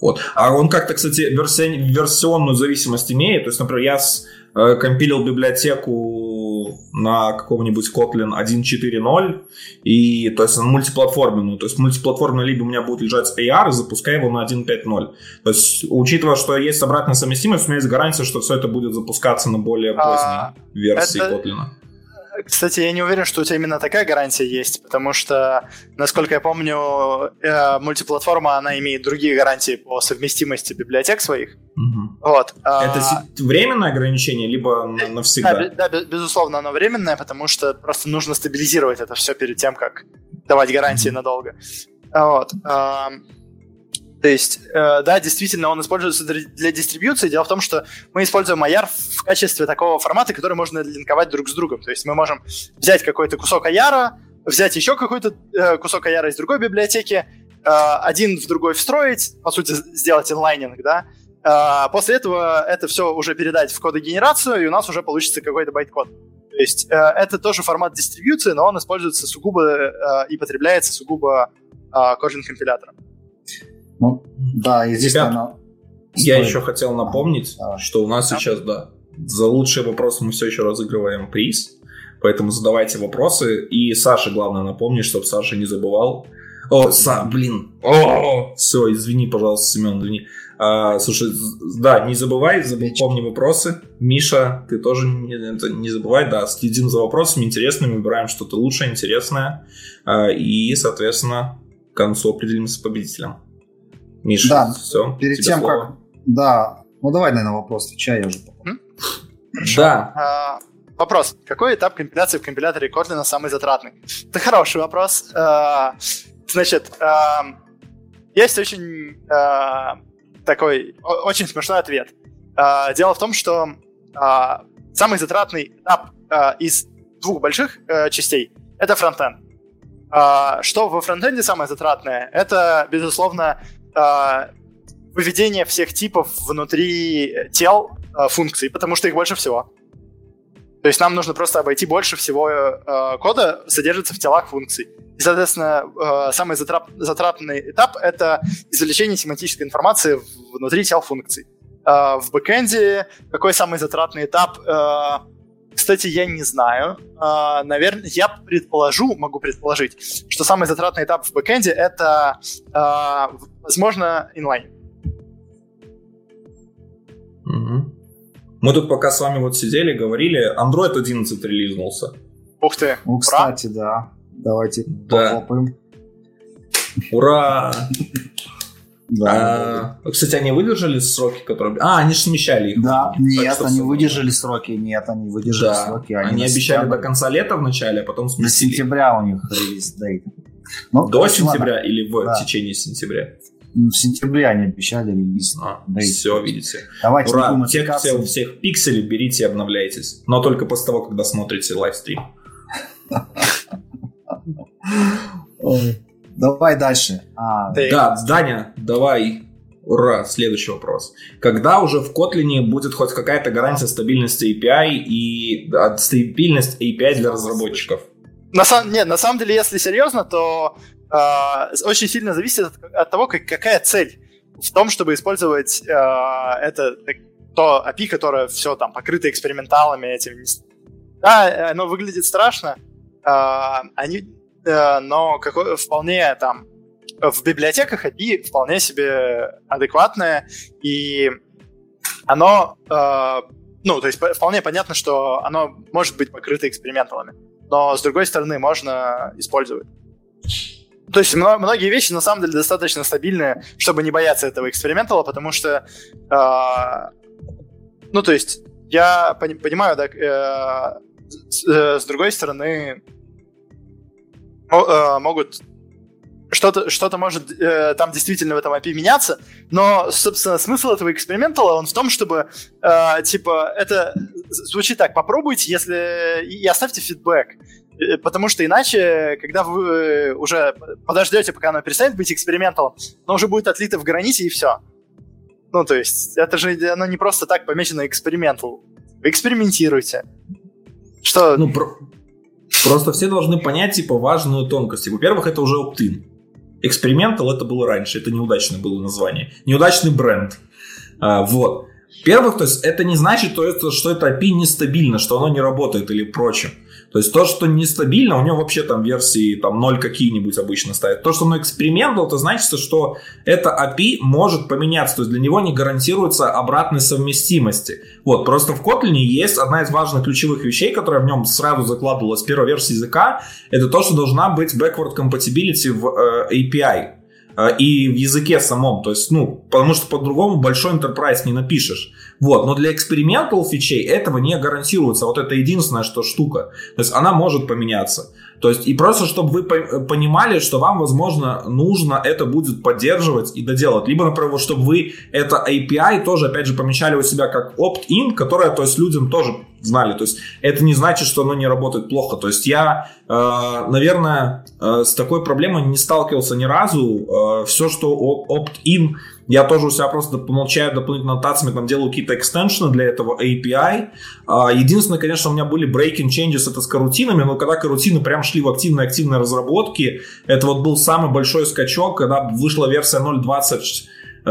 Вот. А он как-то, кстати, верси... версионную зависимость имеет. То есть, например, я с, э, компилил библиотеку на каком-нибудь Kotlin 1.4.0, и, то есть, мультиплатформенную. То есть, мультиплатформенно либо у меня будет лежать AR, и запускаю его на 1.5.0. То есть, учитывая, что есть обратная совместимость, у меня есть гарантия, что все это будет запускаться на более поздней а, версии это... Kotlin. Кстати, я не уверен, что у тебя именно такая гарантия есть, потому что, насколько я помню, э, мультиплатформа, она имеет другие гарантии по совместимости библиотек своих. Угу. Вот. А, Это временное ограничение, либо навсегда? Да, да, безусловно, оно временное, потому что просто нужно стабилизировать это все перед тем, как давать гарантии надолго. Вот. То есть, э, да, действительно, он используется для дистрибьюции. Дело в том, что мы используем AR в качестве такого формата, который можно линковать друг с другом. То есть мы можем взять какой-то кусок AR, взять еще какой-то э, кусок AR из другой библиотеки, э, один в другой встроить, по сути, сделать инлайнинг, да. Э, после этого это все уже передать в кодогенерацию, и у нас уже получится какой-то байткод. То есть э, это тоже формат дистрибьюции, но он используется сугубо э, и потребляется сугубо э, Kotlin компилятором. Ну, да, и здесь Ребят, она... Я еще хотел напомнить, а, что у нас да. сейчас, да, за лучшие вопросы мы все еще разыгрываем приз, поэтому задавайте вопросы. И Саша, главное, напомни, чтобы Саша не забывал. О, Са, блин. О, все, извини, пожалуйста, Семен, извини. А, слушай, да, не забывай, помни вопросы. Миша, ты тоже не, не забывай, да, следим за вопросами интересными, выбираем что-то лучшее, интересное. А, и, соответственно, к концу определимся с победителем. Миша, да, все, перед тем, слово. как... Да, ну давай, наверное, вопрос отвечай, я уже потом. Хорошо. Да. А, вопрос. Какой этап компиляции в компиляторе Kotlin самый затратный? Это хороший вопрос. А, значит, а, есть очень а, такой, очень смешной ответ. А, дело в том, что а, самый затратный этап а, из двух больших а, частей — это фронтенд. А, что во фронтенде самое затратное? Это, безусловно, э, выведение всех типов внутри тел э, функций, потому что их больше всего. То есть нам нужно просто обойти больше всего э, кода содержится в телах функций. И, соответственно, э, самый затрат, затратный этап — это извлечение семантической информации внутри тел функций. Э, в бэкэнде какой самый затратный этап? Э, кстати, я не знаю. А, наверное, я предположу, могу предположить, что самый затратный этап в бэкэнде это, а, возможно, инлайн. Угу. Мы тут пока с вами вот сидели, говорили, Android 11 релизнулся. Ух ты. Ну, кстати, да. Давайте Да. похлопаем. Ура! Да, А, кстати, они выдержали сроки, которые... А, они же смещали их. да. Нет, они выдержали сроки. Нет, они выдержали Да, сроки. они, на обещали сентябрь. до конца лета вначале, а потом До сместили. сентября у них релиз дейт. Ну, До короче, ладно. сентября или в Да. течение сентября? В сентябре они обещали релиз. А, дейт. все, видите. Давайте Ура, будем тех отвлекаться. всех, пикселей берите и обновляйтесь. Но только после того, когда смотрите лайвстрим. Давай дальше. А, Да, Даня, давай. Ура, следующий вопрос. Когда уже в Kotlin будет хоть какая-то гарантия стабильности API и стабильность API для разработчиков? На самом, нет, на самом деле, если серьезно, то а, очень сильно зависит от, от того, как, какая цель в том, чтобы использовать а, это то API, которое все там покрыто эксперименталами этим. Да, оно выглядит страшно, а, они, э, но какой, вполне там в библиотеках API вполне себе адекватное, и оно, э, ну, то есть по- вполне понятно, что оно может быть покрыто эксперименталами, но с другой стороны можно использовать. То есть мно- многие вещи на самом деле достаточно стабильные, чтобы не бояться этого экспериментала, потому что, э, ну, то есть я пони- понимаю, да, э, с, э, с другой стороны э, могут что-то что может э, там действительно в этом API меняться, но, собственно, смысл этого экспериментала, он в том, чтобы, э, типа, это звучит так, попробуйте, если... и оставьте фидбэк. Э, Потому что иначе, когда вы уже подождете, пока оно перестанет быть эксперименталом, оно уже будет отлито в граните и все. Ну, то есть, это же оно не просто так помечено экспериментал. Экспериментируйте. Что... Ну, про- просто все должны понять, типа, важную тонкость. Во-первых, это уже opt-in. Экспериментал это было раньше, это неудачное было название. Неудачный бренд. А, вот. Во-первых, то есть это не значит, то есть, что это API нестабильно, что оно не работает или прочим. То есть то, что нестабильно, у него вообще там версии там 0 какие-нибудь обычно ставят. То, что оно экспериментал, это значит, что это API может поменяться. То есть для него не гарантируется обратной совместимости. Вот, просто в Kotlin есть одна из важных ключевых вещей, которая в нем сразу закладывалась с первой версии языка, это то, что должна быть backward compatibility в э, API э, и в языке самом. То есть, ну, потому что по-другому большой enterprise не напишешь. Вот, но для экспериментал фичей этого не гарантируется. Вот это единственная что штука. То есть она может поменяться. То есть и просто, чтобы вы по- понимали, что вам, возможно, нужно это будет поддерживать и доделать. Либо, например, чтобы вы это API тоже, опять же, помещали у себя как opt-in, которое, то есть, людям тоже знали. То есть это не значит, что оно не работает плохо. То есть я, э, наверное, э, с такой проблемой не сталкивался ни разу. Э, все, что opt-in, я тоже у себя просто помолчаю дополнительно нотациями, там делаю какие-то экстеншены для этого API. А, Единственное, конечно, у меня были breaking changes это с карутинами, но когда карутины прям шли в активной-активной разработке, это вот был самый большой скачок, когда вышла версия 0.26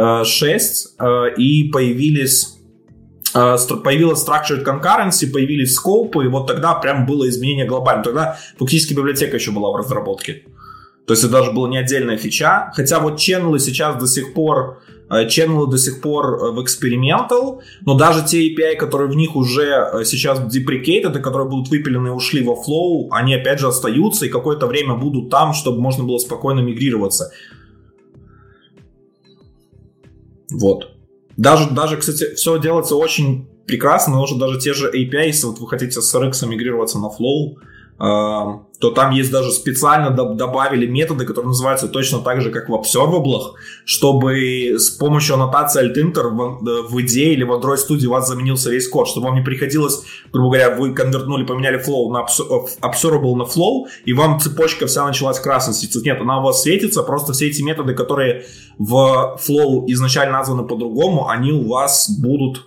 э, и появились стр- появилась structured concurrency, появились скопы, и вот тогда прям было изменение глобальное. Тогда фактически библиотека еще была в разработке. То есть это даже была не отдельная фича. Хотя вот ченнелы сейчас до сих пор э, ченнелы до сих пор э, в experimental, но даже те API, которые в них уже э, сейчас и которые будут выпилены и ушли во flow, они опять же остаются и какое-то время будут там, чтобы можно было спокойно мигрироваться. Вот. Даже, даже, кстати, все делается очень прекрасно, потому что даже те же API, если вот вы хотите с RX мигрироваться на Flow, то там есть даже специально доб- добавили методы, которые называются точно так же, как в Observable, чтобы с помощью аннотации Alt-Inter в, в IDE или в Android Studio у вас заменился весь код, чтобы вам не приходилось, грубо говоря, вы конвертнули, поменяли Flow на Obs- Observable на Flow, и вам цепочка вся началась красной светиться. Нет, она у вас светится, просто все эти методы, которые в Flow изначально названы по-другому, они у вас будут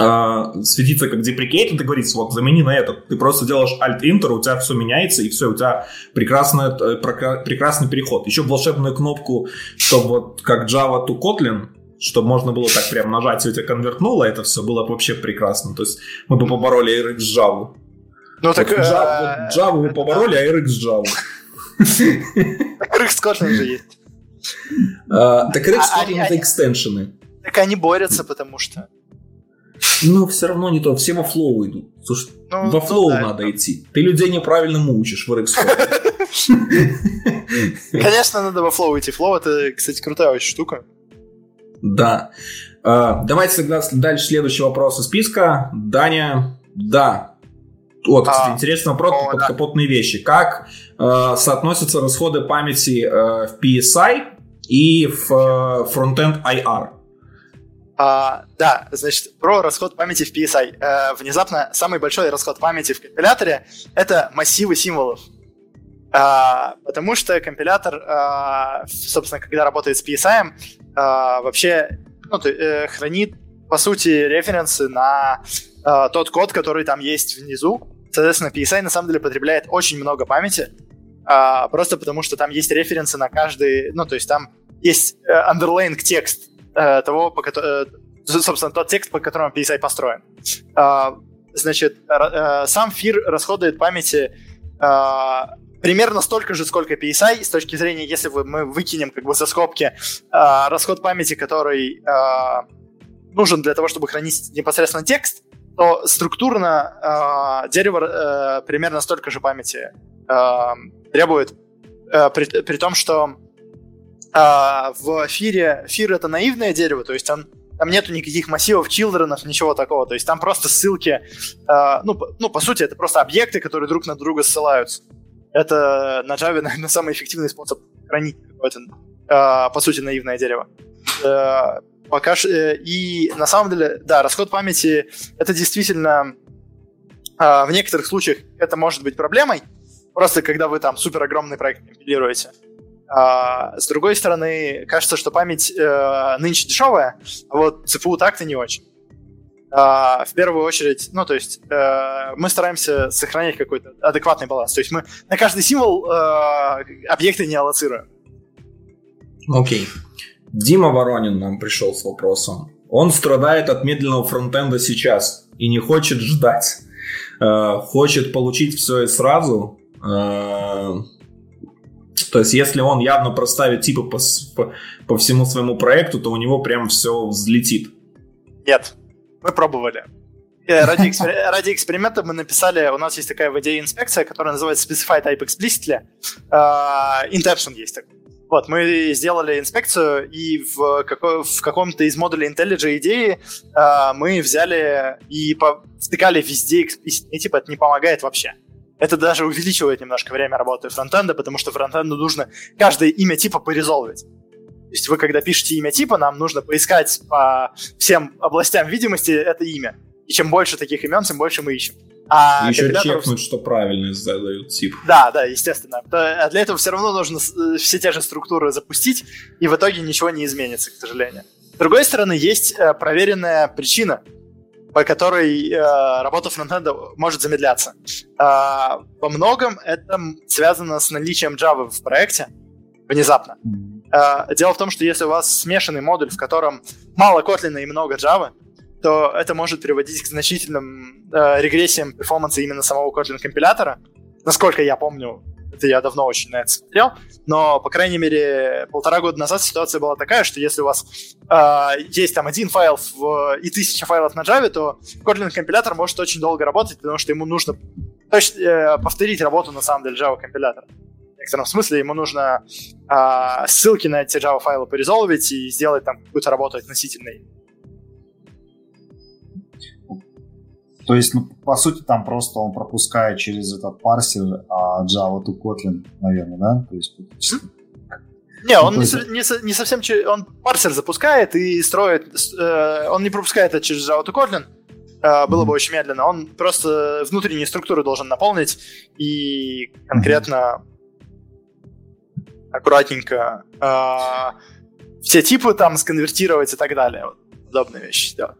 э, светиться как deprecated, и говорится, вот замени на этот. Ты просто делаешь Alt-Enter, у тебя все меняется, и все, у тебя прекрасный, э, прекрасный переход. Еще волшебную кнопку, чтобы вот как Java to Kotlin, чтобы можно было так прям нажать, и у тебя конвертнуло, это все было бы вообще прекрасно. То есть мы бы побороли RxJava. Ну так... Вот Java, вы побороли, а RxJava. Так RxKotlin же есть. А, так RxKotlin это extension ы. Так они борются, потому что... Ну, все равно не то. Все во Flow идут. Слушай, ну, во Flow ну, да, надо это... идти. Ты людей неправильно мучишь в Rx Конечно, надо во флоу идти. Флоу это, кстати, крутая очень штука. Да. Uh, давайте тогда дальше следующий вопрос из списка. Даня, да. Вот, кстати, а, интересный вопрос о, под капотные да. вещи. Как uh, соотносятся расходы памяти uh, в PSI и в uh, Frontend IR? А, да, значит, про расход памяти в PSI. Э, внезапно самый большой расход памяти в компиляторе — это массивы символов. А, потому что компилятор, а, собственно, когда работает с PSI, а, вообще ну, ты, э, хранит, по сути, референсы на а, тот код, который там есть внизу. Соответственно, PSI на самом деле потребляет очень много памяти, а, просто потому что там есть референсы на каждый... Ну, то есть там есть э, underlying текст э, того, по э, собственно, тот текст, по которому PSI построен. Э, значит, э, сам фир расходует памяти э, примерно столько же, сколько PSI, с точки зрения, если мы выкинем как бы за скобки э, расход памяти, который нужен для того, чтобы хранить непосредственно текст, то структурно э, дерево э, примерно столько же памяти э, требует, э, при, при том, что а в Фире, Фир это наивное дерево, то есть он, там нету никаких массивов чилдренов, ничего такого, то есть там просто ссылки, э, ну, по, ну, по сути, это просто объекты, которые друг на друга ссылаются. Это на Java, наверное, самый эффективный способ хранить какое-то, э, по сути, наивное дерево. Э, пока ш... Э, и на самом деле, да, расход памяти это действительно э, в некоторых случаях это может быть проблемой, просто когда вы там супер огромный проект компилируете. А, с другой стороны, кажется, что память э, нынче дешевая, а вот ЦПУ так-то не очень. А, в первую очередь, ну, то есть э, мы стараемся сохранять какой-то адекватный баланс. То есть мы на каждый символ э, объекты не аллоцируем. Окей. Okay. Дима Воронин нам пришел с вопросом. Он страдает от медленного фронтенда сейчас и не хочет ждать. Э, хочет получить все и сразу. Э, то есть, если он явно проставит типы по, по, по всему своему проекту, то у него прям все взлетит. Нет, мы пробовали. Э, ради, экспер... ради эксперимента мы написали, у нас есть такая в идее инспекция, которая называется Specify Type Explicitly. Uh, intention есть такой. Вот, мы сделали инспекцию, и в, како- в каком-то из модулей IntelliJ идеи uh, мы взяли и по- втыкали везде explicit, и типа это не помогает вообще. Это даже увеличивает немножко время работы фронтенда, потому что фронтенду нужно каждое имя типа порезолвить. То есть вы, когда пишете имя типа, нам нужно поискать по всем областям видимости это имя. И чем больше таких имен, тем больше мы ищем. А Еще компиляторов... чекнуть, что правильно задают тип. Да, да, естественно. А для этого все равно нужно э, все те же структуры запустить, и в итоге ничего не изменится, к сожалению. С другой стороны, есть э, проверенная причина, по которой э, работа фронтенда может замедляться. Э, во многом это связано с наличием Java в проекте внезапно. Э, дело в том, что если у вас смешанный модуль, в котором мало Kotlin и много Java, то это может приводить к значительным э, регрессиям перформанса именно самого Kotlin компилятора. Насколько я помню, это я давно очень на это смотрел, но, по крайней мере, полтора года назад ситуация была такая, что если у вас э, есть там один файл в, и тысяча файлов на Java, то Kotlin компилятор может очень долго работать, потому что ему нужно точно, э, повторить работу, на самом деле, Java компилятора. В некотором смысле ему нужно э, ссылки на эти Java файлы порезолвить и сделать там какую-то работу относительной То есть, ну, по сути, там просто он пропускает через этот парсер а Java to Kotlin, наверное, да? То есть, не, он не, не, не совсем... Он парсер запускает и строит... Э, он не пропускает это через Java to Kotlin. Э, было mm-hmm. бы очень медленно. Он просто внутренние структуры должен наполнить и конкретно mm-hmm. аккуратненько э, все типы там сконвертировать и так далее. Вот, подобные вещи делать.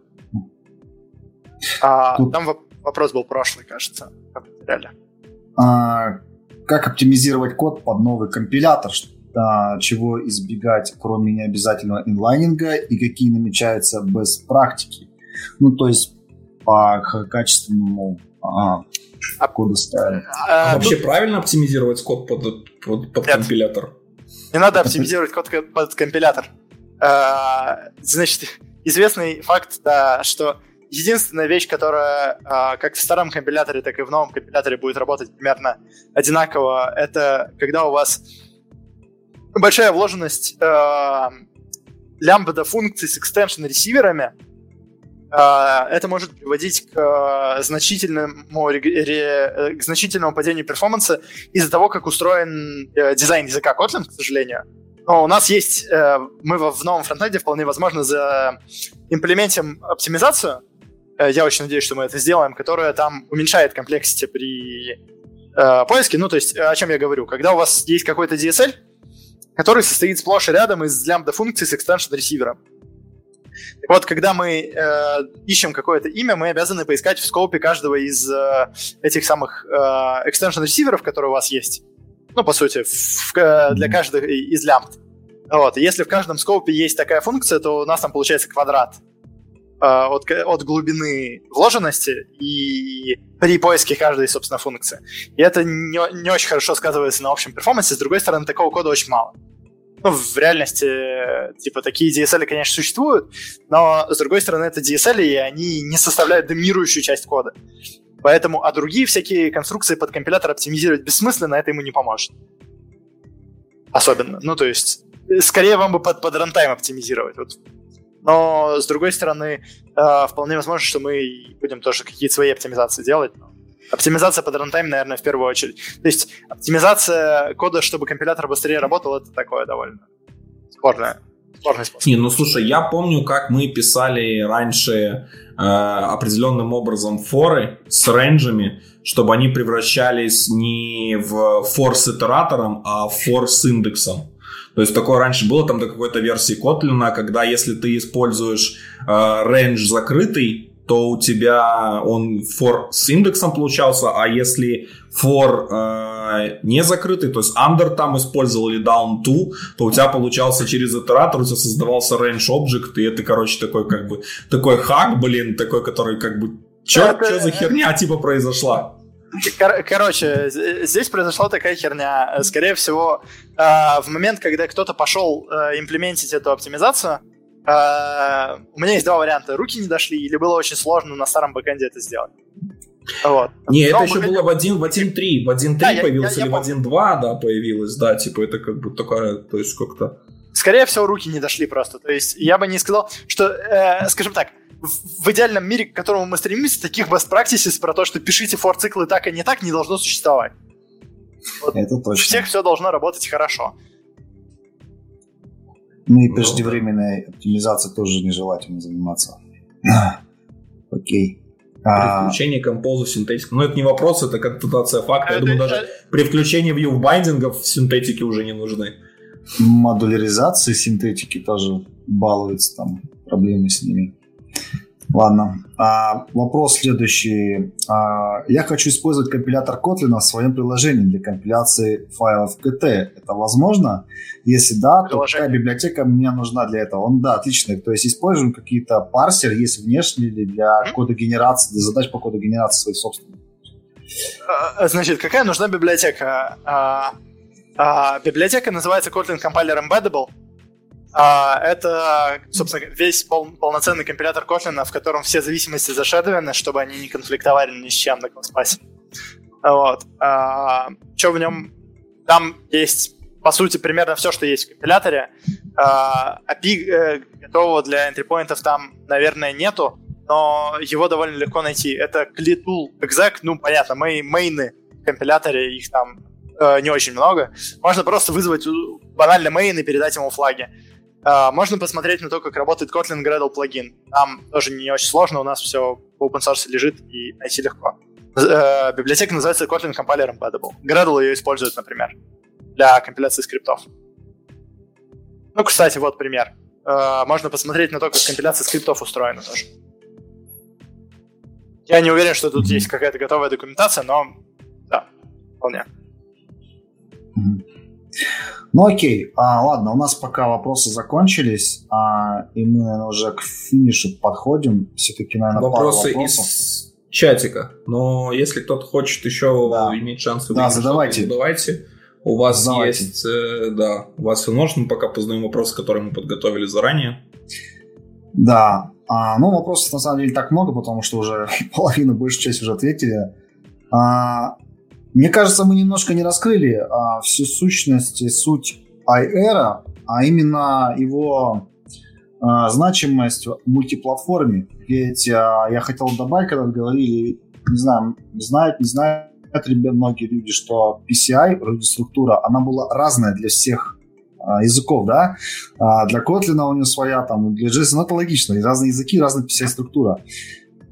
А, Тут... Там вопрос был прошлый, кажется. Реально. А, как оптимизировать код под новый компилятор, а, чего избегать, кроме необязательного инлайнинга, и какие намечаются без практики. Ну, то есть по качественному а, коду ставим. А, а вообще тут... правильно оптимизировать код под, под, под компилятор? Не надо оптимизировать код под компилятор. А, значит, известный факт, да, что единственная вещь, которая а, как в старом компиляторе, так и в новом компиляторе будет работать примерно одинаково, это когда у вас большая вложенность э, лямбда функций с экстеншн ресиверами, э, это может приводить к, э, значительному, ре, к значительному падению перформанса из-за того, как устроен э, дизайн языка Kotlin, к сожалению. Но у нас есть, э, мы в новом фронтенде вполне возможно за имплементим оптимизацию, э, я очень надеюсь, что мы это сделаем, которая там уменьшает complexity при э, поиске. Ну, то есть, о чем я говорю? Когда у вас есть какой-то DSL, который состоит сплошь и рядом из лямбда функций с extension receiver ом. вот, когда мы э, ищем какое-то имя, мы обязаны поискать в scope е каждого из э, этих самых э, extension receiver ов, которые у вас есть. Ну, по сути, в, в, для каждого из лямбд. Вот. Если в каждом скопе есть такая функция, то у нас там получается квадрат э, от, от глубины вложенности и при поиске каждой, собственно, функции. И это не, не очень хорошо сказывается на общем перформансе. С другой стороны, такого кода очень мало. Ну, в реальности, типа, такие DSL, конечно, существуют, но, с другой стороны, это DSL, и они не составляют доминирующую часть кода. Поэтому, а другие всякие конструкции под компилятор оптимизировать бессмысленно, это ему не поможет. Особенно. Ну, то есть, скорее вам бы под, под runtime оптимизировать. Вот. Но, с другой стороны, э, вполне возможно, что мы будем тоже какие-то свои оптимизации делать. Оптимизация под runtime, наверное, в первую очередь. То есть оптимизация кода, чтобы компилятор быстрее работал, это такое довольно спорное. Не, ну слушай, я помню, как мы писали раньше э, определенным образом for ы с range ами, чтобы они превращались не в for с итератором, а в for с индексом. То есть такое раньше было там до какой-то версии Kotlin, когда если ты используешь э, рейндж закрытый, то у тебя он for с индексом получался, а если for э, не закрытый, то есть under там использовал или down to, то у тебя получался через итератор, у тебя создавался range object, и это, короче, такой как бы, такой хак, блин, такой, который как бы, чё, это... чё за херня типа произошла? Кор- короче, здесь произошла такая херня. Скорее всего, э, в момент, когда кто-то пошел э, имплементить эту оптимизацию, у меня есть два варианта. Руки не дошли, или было очень сложно на старом бэкэнде это сделать. Вот. Не, это еще было в 1.3. В 1.3 в 1.3 да, появилось, я, я, или я в 1.2, да, появилось, да, типа это как бы такая, то есть как-то... Скорее всего, руки не дошли просто. То есть я бы не сказал, что, э, скажем так, в, идеальном мире, к которому мы стремимся, таких best practices про то, что пишите for-циклы так и не так, не должно существовать. Вот это точно. У всех все должно работать хорошо. Ну и преждевременной оптимизацией тоже нежелательно заниматься. Окей. При а, включении композа синтетики. Ну, это не вопрос, это констатация факта. Я думаю, даже при включении view байдингов синтетики уже не нужны. Модуляризации синтетики тоже балуются, там проблемы с ними. Ладно. А, вопрос следующий. А, я хочу использовать компилятор Kotlin в своем приложении для компиляции файлов КТ. Это возможно? Если да, то какая библиотека мне нужна для этого? Он, да, отлично. То есть используем какие-то парсер, есть внешние для кодогенерации, для задач по кодогенерации своих собственных. А, значит, какая нужна библиотека? А, а, библиотека называется Kotlin Compiler Embeddable. А, это, собственно, весь пол, полноценный компилятор Kotlin, в котором все зависимости зашедованы, чтобы они не конфликтовали ни с чем на класспасе. Вот. А, что в нем? Там есть, по сути, примерно все, что есть в компиляторе. А, API э, готового для энтрипоинтов там, наверное, нету, но его довольно легко найти. Это CliTool exec, ну, понятно, мои мейны в компиляторе, их там э, не очень много. Можно просто вызвать банально мейн и передать ему флаги. Uh, можно посмотреть на то, как работает Kotlin Gradle плагин. Там тоже не очень сложно, у нас все в open source лежит и найти легко. Uh, библиотека называется Kotlin Compiler Embeddable. Gradle ее использует, например, для компиляции скриптов. Ну, кстати, вот пример. Uh, можно посмотреть на то, как компиляция скриптов устроена тоже. Я не уверен, что тут есть какая-то готовая документация, но да, вполне. Ну окей, а, ладно, у нас пока вопросы закончились, а, и мы наверное, уже к финишу подходим. Все-таки, наверное, вопросы из чатика. Но если кто-то хочет еще да. иметь шансы да, задавайте. задавайте. У вас задавайте. есть, э, да, у вас возможно, мы пока познаем вопросы, которые мы подготовили заранее. Да, а, ну вопросов на самом деле так много, потому что уже половину, большую часть уже ответили. А, мне кажется, мы немножко не раскрыли а, всю сущность и суть iEra, а именно его а, значимость в мультиплатформе. Ведь а, я хотел добавить, когда говорили, не знаю, знают, не знают ребят, многие люди, что PCI, вроде структура, она была разная для всех а, языков, да. А, для Kotlin у него своя, там, для JSON, ну, это логично, разные языки, разная PCI-структура.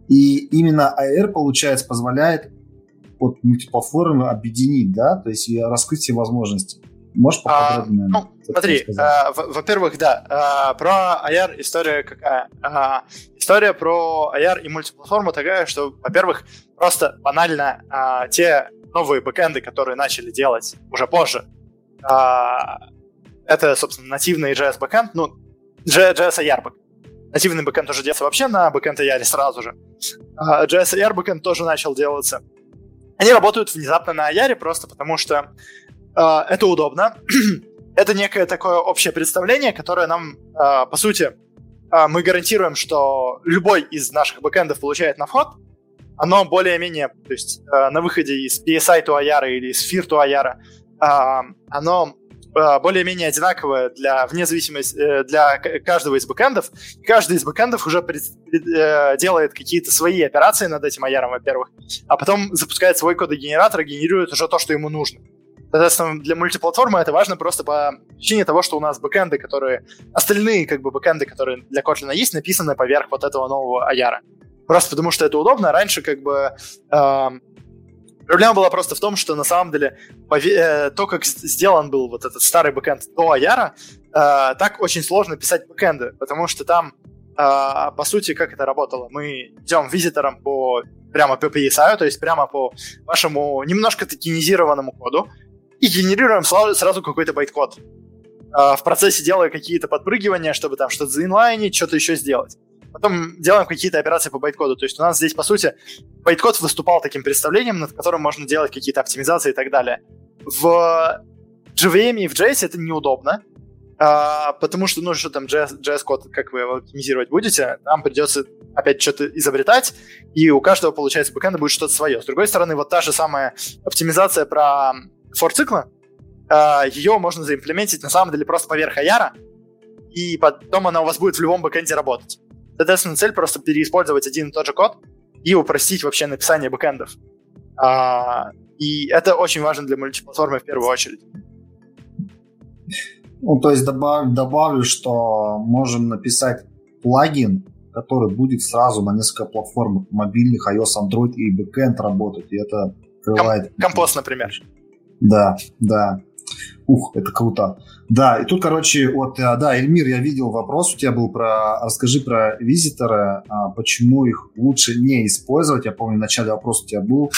И именно AR, получается, позволяет вот мультиплатформы объединить, да, то есть и раскрыть все возможности. Можешь поподробнее? А, ну, смотри, а, во-первых, да, а, про IR история какая? А, история про IR и мультиплатформу такая, что, во-первых, просто банально а, те новые бэкэнды, которые начали делать уже позже, а, это, собственно, нативный JS бэкэнд, ну, JS IR бэкэнд. Нативный бэкэнд уже делается вообще на бэкэнд IR сразу же. А, JS IR бэкэнд тоже начал делаться. Они работают внезапно на Аяре просто потому, что э, это удобно. это некое такое общее представление, которое нам, э, по сути, э, мы гарантируем, что любой из наших бэкэндов получает на вход, оно более-менее, то есть э, на выходе из PSI to Аяра или из Sphere to Аяра, э, оно более-менее одинаковая для, вне зависимости, э, для каждого из бэкэндов. Каждый из бэкэндов уже пред, э, делает какие-то свои операции над этим аяром, во-первых, а потом запускает свой кодогенератор и генерирует уже то, что ему нужно. Соответственно, для мультиплатформы это важно просто по причине того, что у нас бэкэнды, которые... Остальные как бы бэкэнды, которые для Kotlin есть, написаны поверх вот этого нового аяра. Просто потому что это удобно. Раньше как бы э, Проблема была просто в том, что на самом деле э, то, как сделан был вот этот старый бэкэнд до Аяра, э, так очень сложно писать бэкэнды, потому что там, э, по сути, как это работало? Мы идем визитором по прямо по PSI, то есть прямо по вашему немножко токенизированному коду, и генерируем сразу какой-то байт-код. В процессе делая какие-то подпрыгивания, чтобы там что-то заинлайнить, что-то еще сделать потом делаем какие-то операции по байткоду. То есть у нас здесь, по сути, байткод выступал таким представлением, над которым можно делать какие-то оптимизации и так далее. В JVM и в JS это неудобно, а, потому что, ну, что там JS, JS-код, как вы его оптимизировать будете, там придется опять что-то изобретать, и у каждого, получается, бэкэнда будет что-то свое. С другой стороны, вот та же самая оптимизация про for-цикла, а, ее можно заимплементить на самом деле просто поверх Аяра, и потом она у вас будет в любом бэкэнде работать. Соответственно, цель просто переиспользовать один и тот же код и упростить вообще написание бэкэндов. А, и это очень важно для мультиплатформы в первую очередь. Ну, то есть добав, добавлю, что можем написать плагин, который будет сразу на несколько платформ мобильных, iOS, Android и бэкэнд работать. И это открывает... Компост, например. Да, да. Ух, это круто. Да, и тут, короче, вот, э, да, Эльмир, я видел вопрос у тебя был про, расскажи про визитора, а, почему их лучше не использовать. Я помню, в начале вопрос у тебя был,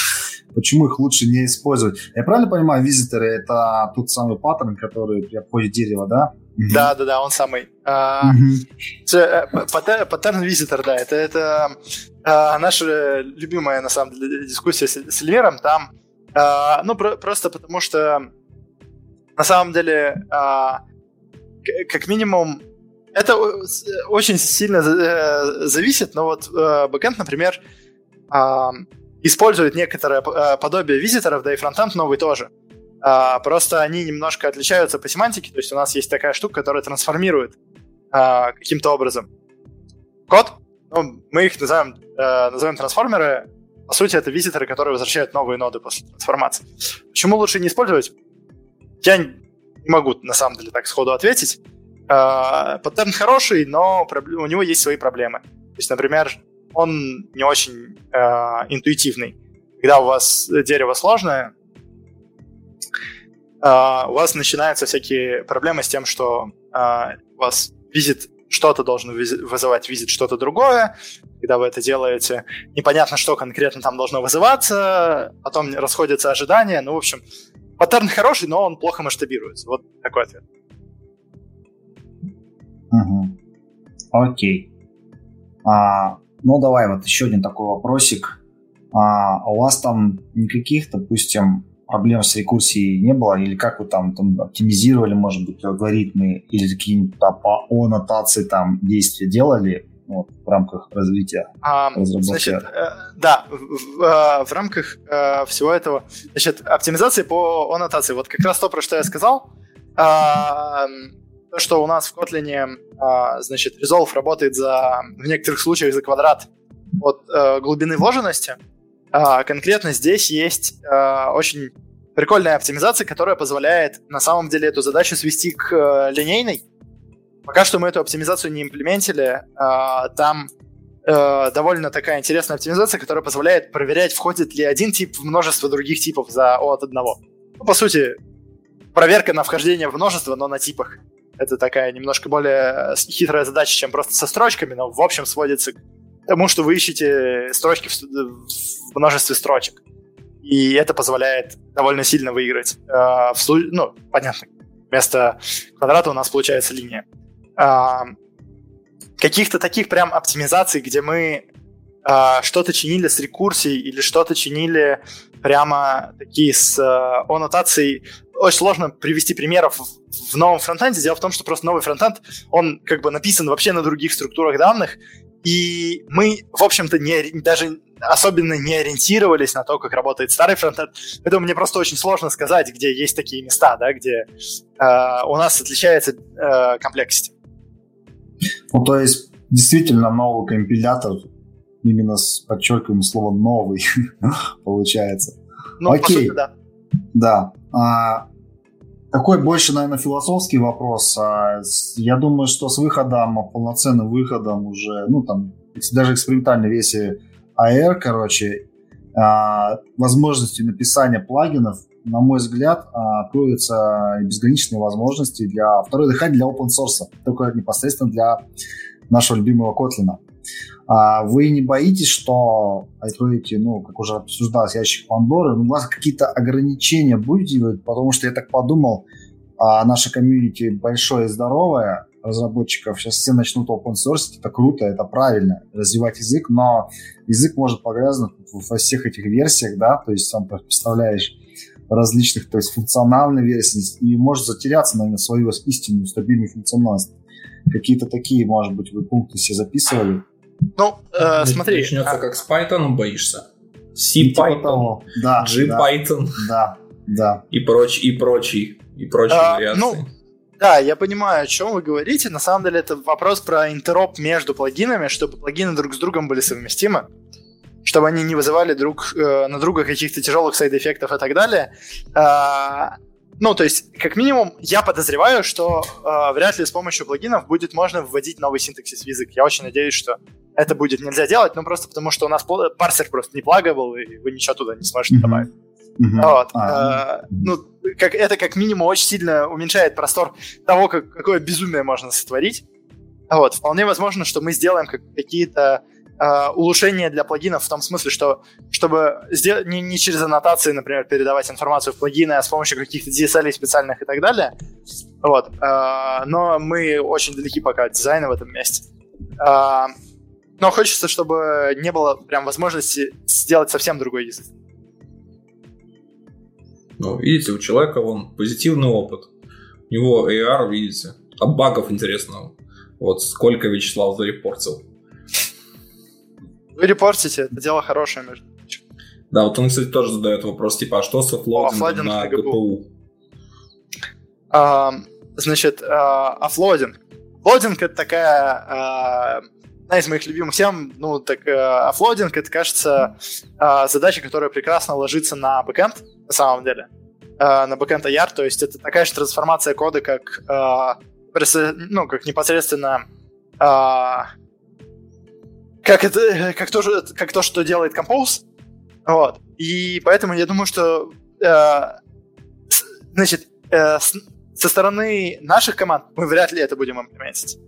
почему их лучше не использовать. Я правильно понимаю, визиторы это тот самый паттерн, который при обходе дерева, да? Да, да, да, он самый. А, э, паттерн визитор, да, это, это а, наша любимая, на самом деле, дискуссия с, Эльмиром. Там, ну, просто потому что на самом деле, а, как минимум, это очень сильно э, зависит, но вот э, бэкэнд, например, а, использует некоторое э, подобие визиторов, да и фронтенд новый тоже. А, просто они немножко отличаются по семантике, то есть у нас есть такая штука, которая трансформирует каким-то образом код, ну, мы их называем, называем трансформеры, по сути, это визиторы, которые возвращают новые ноды после трансформации. Почему лучше не использовать? Я не могу, на самом деле, так сходу ответить. А, паттерн хороший, но у него есть свои проблемы. То есть, например, он не очень э, интуитивный. Когда у вас дерево сложное, э, у вас начинаются всякие проблемы с тем, что у вас визит что-то должен вызывать визит что-то другое. Когда вы это делаете, непонятно, что конкретно там должно вызываться, потом расходятся ожидания. Ну, в общем, паттерн хороший, но он плохо масштабируется. Вот такой ответ. Угу. Окей. А, ну, давай вот еще один такой вопросик. А, у вас там никаких, допустим, проблем с рекурсией не было? Или как вы там, там оптимизировали, может быть, алгоритмы или какие-нибудь по аннотации там действия делали вот, в рамках развития а, Значит, э, да, в, э, в рамках э, всего этого, значит, оптимизации по аннотации. Вот как раз то, про что я сказал. Э, то, что у нас в Kotlin, э, значит, Resolve работает за, в некоторых случаях за квадрат от э, глубины вложенности. Э, конкретно здесь есть э, очень прикольная оптимизация, которая позволяет на самом деле эту задачу свести к э, линейной. Пока что мы эту оптимизацию не имплементили. Э, там э, довольно такая интересная оптимизация, которая позволяет проверять, входит ли один тип в множество других типов за от одного. Ну, по сути, проверка на вхождение в множество, но на типах. Это такая немножко более хитрая задача, чем просто со строчками, но в общем сводится к тому, что вы ищете строчки в, в множестве строчек. И это позволяет довольно сильно выиграть. Э, в, ну, понятно, вместо квадрата у нас получается линия. Э, каких-то таких прям оптимизаций, где мы э, что-то чинили с рекурсией или что-то чинили прямо такие с э, аннотацией, очень сложно привести примеров в новом фронтенде. Дело в том, что просто новый фронтенд, он как бы написан вообще на других структурах данных, и мы, в общем-то, не, даже особенно не ориентировались на то, как работает старый фронтенд. Поэтому мне просто очень сложно сказать, где есть такие места, да, где э, у нас отличается э, комплексити. Ну, то есть, действительно, новый компилятор, именно с подчеркиваем слово «новый», получается. Ну, Окей. сути, да. Да. А, такой больше, наверное, философский вопрос. А, я думаю, что с выходом, полноценным выходом уже, ну, там, даже экспериментальной версии AR, короче, а, возможностью написания плагинов, на мой взгляд, а, откроются безграничные возможности для второй дыхания для open source, только непосредственно для нашего любимого Kotlin. А вы не боитесь, что откроете, ну, как уже обсуждалось, ящик Пандоры, ну, у вас какие-то ограничения будете, потому что я так подумал, а наша комьюнити большое и здоровое, разработчиков сейчас все начнут open source, это круто, это правильно, развивать язык, но язык может погрязнуть во всех этих версиях, да, то есть сам представляешь различных, то есть функциональной версии, и может затеряться, наверное, свою истинную стабильную функциональность. Какие-то такие, может быть, вы пункты себе записывали? Ну, э, смотри. Начнется а... как с Python, боишься. C-Python, да, G-Python. Да, да. И прочь, и прочий, и прочие а, вариации. Ну, да, я понимаю, о чем вы говорите. На самом деле это вопрос про интероп между плагинами, чтобы плагины друг с другом были совместимы, чтобы они не вызывали друг э, на друга каких-то тяжелых сайд-эффектов и так далее. Э, ну, то есть, как минимум, я подозреваю, что э, вряд ли с помощью плагинов будет можно вводить новый синтаксис в язык. Я очень надеюсь, что это будет нельзя делать, ну просто потому что у нас парсер просто не плагабл, и вы ничего туда не сможете mm-hmm. добавить. Mm-hmm. Вот. А, э, ну, как, это как минимум очень сильно уменьшает простор того, как, какое безумие можно сотворить. Вот. Вполне возможно, что мы сделаем как, какие-то э, улучшения для плагинов в том смысле, что чтобы сделать, не, не через аннотации, например, передавать информацию в плагины, а с помощью каких-то DSL специальных и так далее. Вот. Э, но мы очень далеки пока от дизайна в этом месте. Э, но хочется, чтобы не было прям возможности сделать совсем другой язык. Ну, видите, у человека вон позитивный опыт. У него AR, видите, а багов интересного. Вот сколько Вячеслав зарепортил. Вы репортите, это дело хорошее, между прочим. Да, вот он, кстати, тоже задает вопрос, типа, а что с оффлоудингом на GPU? А, значит, а, offloading. Loading это такая а, одна из моих любимых тем, ну, так, э, offloading, это, кажется, э, задача, которая прекрасно ложится на бэкэнд, на самом деле, э, на бэкэнд IR, то есть это такая же трансформация кода, как, э, ну, как непосредственно э, как, это, как, то, как то, что делает Compose, вот, и поэтому я думаю, что, э, значит, э, с, со стороны наших команд мы вряд ли это будем имплементить.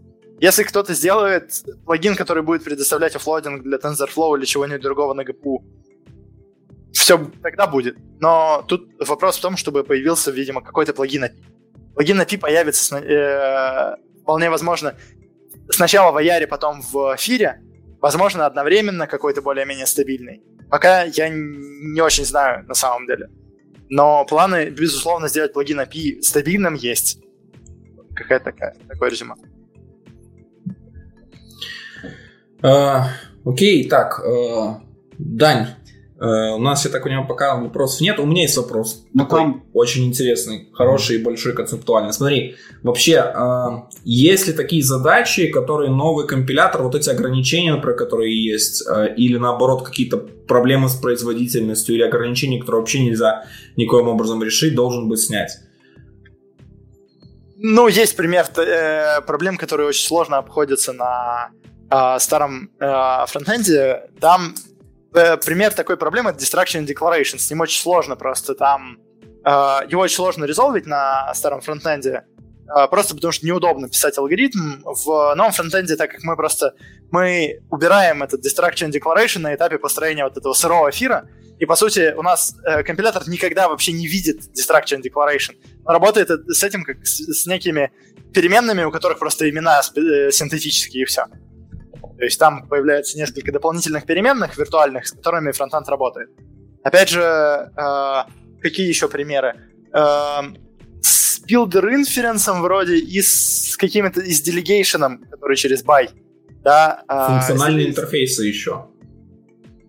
Если кто-то сделает плагин, который будет предоставлять оффлоадинг для TensorFlow или чего-нибудь другого на GPU, все тогда будет. Но тут вопрос в том, чтобы появился, видимо, какой-то плагин API. Плагин API появится э, вполне возможно сначала в Аяре, потом в Фире, возможно, одновременно какой-то более-менее стабильный. Пока я не очень знаю на самом деле. Но планы, безусловно, сделать плагин API стабильным есть. Какая-то такая, такое резюме. Uh, окей, так, uh, Дань, uh, у нас, я так понимаю, пока вопросов нет. У меня есть вопрос. Ну, такой там... очень интересный, хороший и большой концептуальный. Смотри, вообще, есть ли такие задачи, которые новый компилятор, вот эти ограничения, про которые есть, или наоборот какие-то проблемы с производительностью, или ограничения, которые вообще нельзя никоим образом решить, должен быть снять? Ну, есть пример э, проблем, которые очень сложно обходятся на э, старом э, фронтенде, там э, пример такой проблемы это Distraction Declaration. С ним очень сложно просто там... Э, его очень сложно резолвить на старом фронтенде, э, просто потому что неудобно писать алгоритм. В новом фронтенде, так как мы просто... Мы убираем этот Distraction Declaration на этапе построения вот этого сырого эфира, и, по сути, у нас э, компилятор никогда вообще не видит Distraction Declaration. Он работает с этим как с, с некими переменными, у которых просто имена э, синтетические, и все. То есть там появляется несколько дополнительных переменных виртуальных, с которыми фронтенд работает. Опять же, э, какие еще примеры? Э, с builder inference вроде и с какими-то и с delegation, который через by. Да, э, Функциональные интерфейсы еще.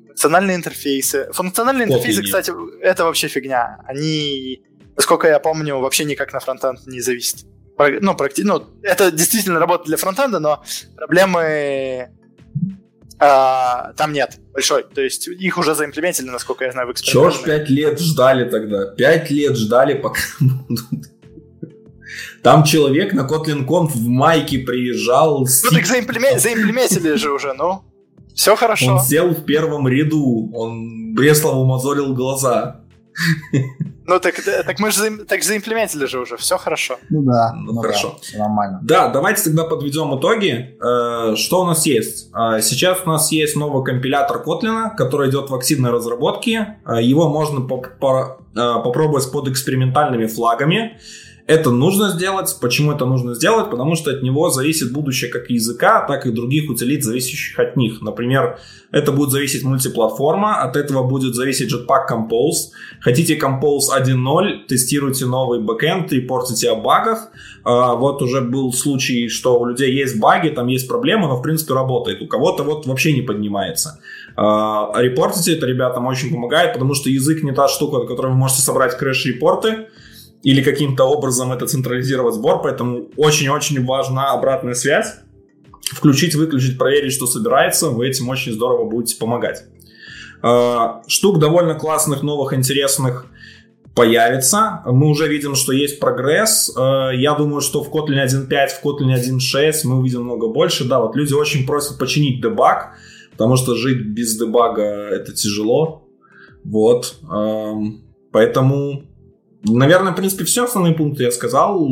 Функциональные интерфейсы. Функциональные Код интерфейсы, кстати, это вообще фигня. Они, насколько я помню, вообще никак на фронтенд не зависят. Ну, практи... ну, это действительно работа для фронтенда, но проблемы а, там нет большой. То есть их уже заимплементили, насколько я знаю, в эксперименте. Чего ж пять лет ждали тогда? Пять лет ждали, пока будут. Там человек на Kotlin Conf в майке приезжал. Ну так заимплемен... заимплементили же уже, ну. Все хорошо. Он сел в первом ряду, он Бреслову мозолил глаза. Ну так, так мы же так заимплементили же уже, все хорошо. Ну да, ну, ну хорошо. Да, нормально. Да, давайте тогда подведем итоги. Э, что у нас есть? Э, сейчас у нас есть новый компилятор Kotlin, который идет в активной разработке. Э, его можно попробовать под экспериментальными флагами. Это нужно сделать. Почему это нужно сделать? Потому что от него зависит будущее как языка, так и других утилит, зависящих от них. Например, это будет зависеть мультиплатформа, от этого будет зависеть Jetpack Compose. Хотите Compose 1.0, тестируйте новый бэкэнд, репортите о багах. А, вот уже был случай, что у людей есть баги, там есть проблемы, но в принципе работает. У кого-то вот вообще не поднимается. А, репортите это ребятам очень помогает, потому что язык не та штука, на которой вы можете собрать крэш-репорты или каким-то образом это централизировать сбор, поэтому очень-очень важна обратная связь. Включить, выключить, проверить, что собирается, вы этим очень здорово будете помогать. А, штук довольно классных, новых, интересных появится. Мы уже видим, что есть прогресс. А, я думаю, что в Kotlin 1.5, в Kotlin 1.6 мы увидим много больше. Да, вот люди очень просят починить дебаг, потому что жить без дебага это тяжело. Вот. Поэтому Наверное, в принципе, все основные пункты я сказал.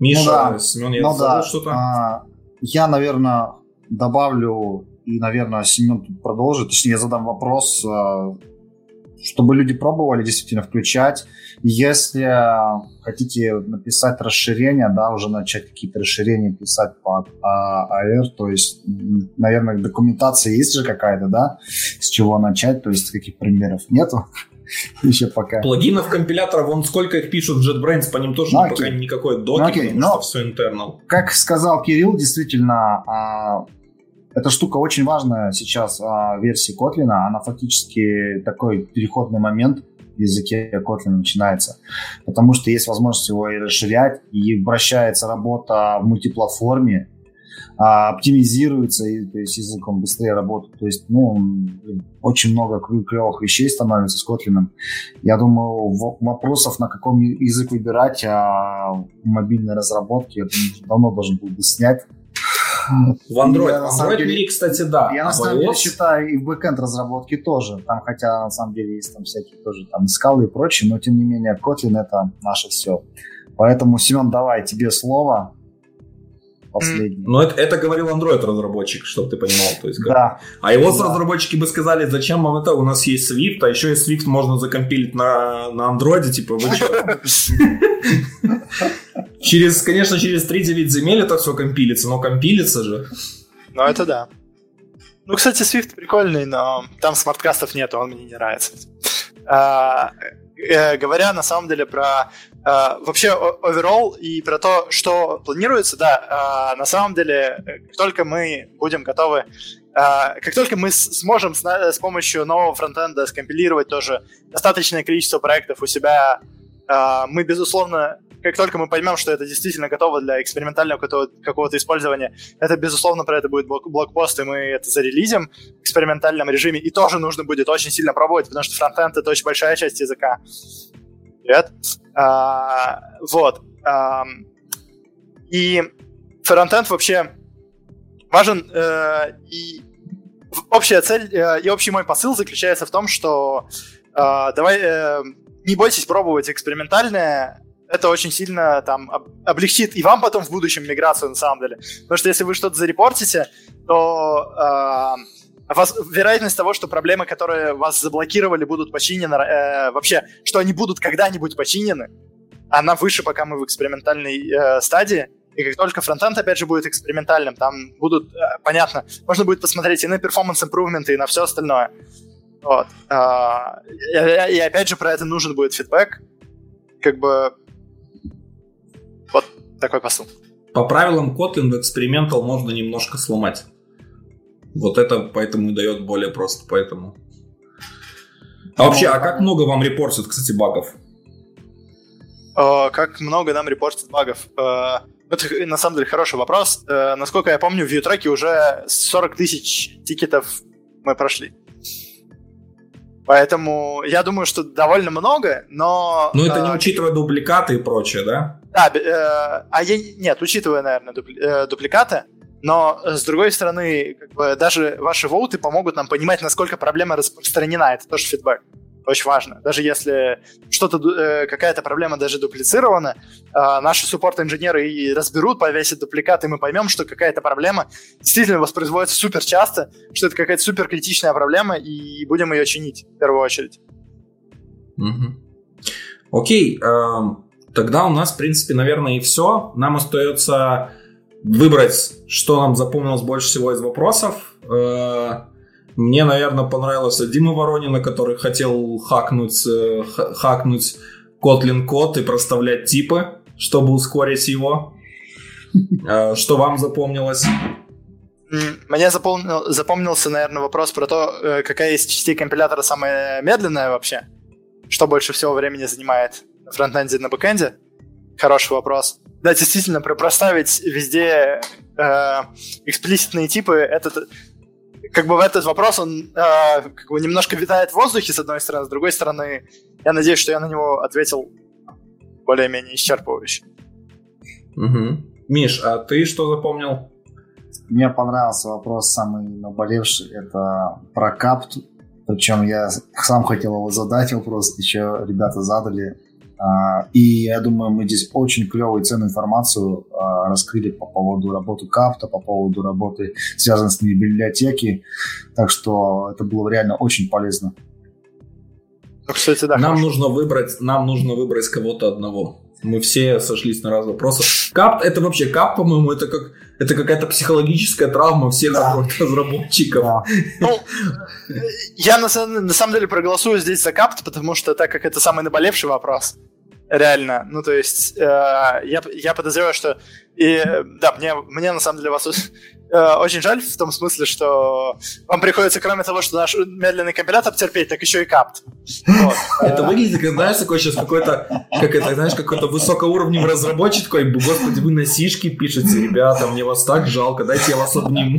Миша, ну, да. Семен, я ну, да. что-то? А, я, наверное, добавлю, и, наверное, Семен продолжит. Точнее, я задам вопрос, а, чтобы люди пробовали действительно включать. Если хотите написать расширение, да, уже начать какие-то расширения писать под AR, то есть, наверное, документация есть же какая-то, да, с чего начать, то есть каких примеров нету. еще пока. Плагинов компилятора, вон сколько их пишут в JetBrains, по ним тоже ну, пока никакой доки, ну, окей. Но, все internal. Как сказал Кирилл, действительно, а, эта штука очень важная сейчас а, версии Kotlin, она фактически такой переходный момент в языке Kotlin начинается, потому что есть возможность его и расширять, и вращается работа в мультиплатформе, а, оптимизируется, и, то есть язык он быстрее работает. То есть, ну, очень много клевых вещей становится с Kotlin. Я думаю, вопросов, на каком язык выбирать а мобильной разработке, я думаю, давно должен был бы снять. В Android, я, в Android деле, кстати, да. Я на самом деле считаю и в бэкенд разработке тоже. Там, хотя на самом деле есть там всякие тоже там скалы и прочее, но тем не менее Kotlin это наше все. Поэтому, Семен, давай тебе слово последний. Но это, это говорил Android разработчик, чтобы ты понимал. То есть, как... Да. А его Да. разработчики бы сказали, зачем вам это, у нас есть Swift, а еще и Swift можно закомпилить на, на Android, типа, вы? Через, конечно, через 3-9 земель это все компилится, но компилится же. Ну, это да. Ну, кстати, Swift прикольный, но там смарткастов нет, он мне не нравится. А, э, говоря на самом деле про а, вообще о- overall и про то, что планируется, да, а, на самом деле, э, как только мы будем готовы, а, как только мы сможем с, помощью нового фронтенда скомпилировать тоже достаточное количество проектов у себя, а, мы, безусловно, как только мы поймем, что это действительно готово для экспериментального какого-то, какого-то использования, это, безусловно, про это будет блок- блокпост, и мы это зарелизим в экспериментальном режиме, и тоже нужно будет очень сильно пробовать, потому что фронтенд — это очень большая часть языка. Привет. А, вот. Ам, и фронтенд вообще важен, э, и общая цель э, и общий мой посыл заключается в том, что э, давай э, не бойтесь пробовать экспериментальное, это очень сильно там об- облегчит и вам потом в будущем миграцию на самом деле. Потому что если вы что-то зарепортите, то э, вас, вероятность того, что проблемы, которые вас заблокировали, будут починены, э, вообще, что они будут когда-нибудь починены, она выше, пока мы в экспериментальной э, стадии. И как только фронтенд, опять же, будет экспериментальным, там будут, э, понятно, можно будет посмотреть и на improvement, и на все остальное. Вот. А, и, и опять же, про это нужен будет фидбэк. Как бы такой посыл. По правилам Kotlin в Experimental можно немножко сломать. Вот это поэтому и дает более просто, поэтому. А вообще, а как много вам репортят, кстати, багов? Э, как много нам репортят багов? Это на самом деле хороший вопрос. Э, насколько я помню, в Vue-треке уже 40 тысяч тикетов мы прошли. Поэтому я думаю, что довольно много, но... Ну, это не э, учитывая дубликаты и прочее, да? Да, э, а я, нет, учитывая, наверное, дупли- э, дупликаты, но э, с другой стороны, как бы даже ваши воуты помогут нам понимать, насколько проблема распространена. Это тоже фидбэк. Очень важно. Даже если что-то, э, какая-то проблема даже дуплицирована, э, наши суппорт-инженеры и разберут, повесят дубликат, и мы поймем, что какая-то проблема действительно воспроизводится супер часто, что это какая-то супер критичная проблема, и будем ее чинить в первую очередь. Окей, эм, тогда у нас, в принципе, наверное, и все. Нам остается выбрать, что нам запомнилось больше всего из вопросов. Э, Мне, наверное, понравился Дима Воронина, который хотел хакнуть, э, ха- хакнуть Kotlin код и проставлять типы, чтобы ускорить его. Э, Что вам запомнилось? Мне запомнил- запомнился, наверное, вопрос про то, какая из частей компилятора самая медленная вообще. Что больше всего времени занимает на фронтенде и на бэкенде? Хороший вопрос. Да, действительно, про проставить везде э, эксплиситные типы, это т- как бы в этот вопрос он э, как бы немножко витает в воздухе, с одной стороны, с другой стороны, я надеюсь, что я на него ответил более-менее исчерпывающе. Мгм. Миш, а ты что запомнил? Мне понравился вопрос самый наболевший. Это про капт. Причем я сам хотел его задать вопрос, еще ребята задали. А, И я думаю, мы здесь очень клевую и ценную информацию а, раскрыли по поводу работы капта, по поводу работы, связанной с ними библиотеки. Так что это было реально очень полезно. Ну, кстати, да. нам хорошо. нужно выбрать, нам нужно выбрать кого-то одного. Мы все сошлись на раз вопросов. Кап, это вообще кап, по-моему, это как это какая-то психологическая травма всех Да. разработчиков. Да. Ну, я на, самом- на самом деле проголосую здесь за капт, потому что так как это самый наболевший вопрос, реально, ну то есть э, я, я подозреваю, что и да, мне, мне на самом деле вас э, очень жаль в том смысле, что вам приходится, кроме того, что наш медленный компилятор терпеть, так еще и капт. Вот. Это выглядит, как, знаешь, такой сейчас какой-то, как это, знаешь, какой-то высокоуровневый разработчик такой, господи, вы на сишки пишете, ребята, мне вас так жалко, дайте я вас обниму.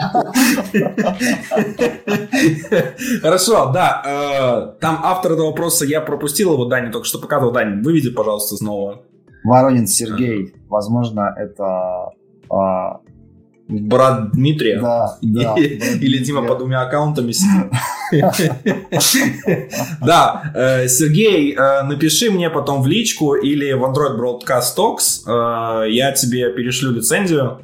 Хорошо, да, э, там автор этого вопроса, я пропустил его, Даня только что показывал, Дань, выведи, пожалуйста, снова. Воронин Сергей. Возможно, это... а, Брат Дмитрия. да, да. Или Дима по двумя аккаунтами сидит. Да, э, Сергей, э, напиши мне потом в личку или в Android Broadcast Talks. э, Я тебе перешлю лицензию.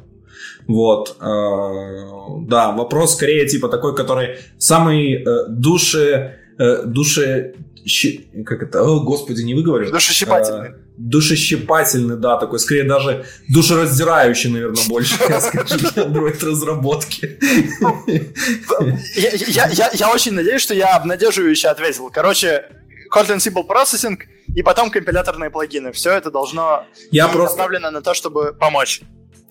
Вот. Да, вопрос скорее типа такой, который самый э, душе... Щи, как это, о, господи, не выговорю. Душещипательный. А, душещипательный, да, такой, скорее даже душераздирающий, наверное, больше, я скажу, для Android-разработки. Я, очень надеюсь, что я обнадеживающе ответил. Короче, Kotlin Simple Processing и потом компиляторные плагины. Все это должно я просто... направлено на то, чтобы помочь.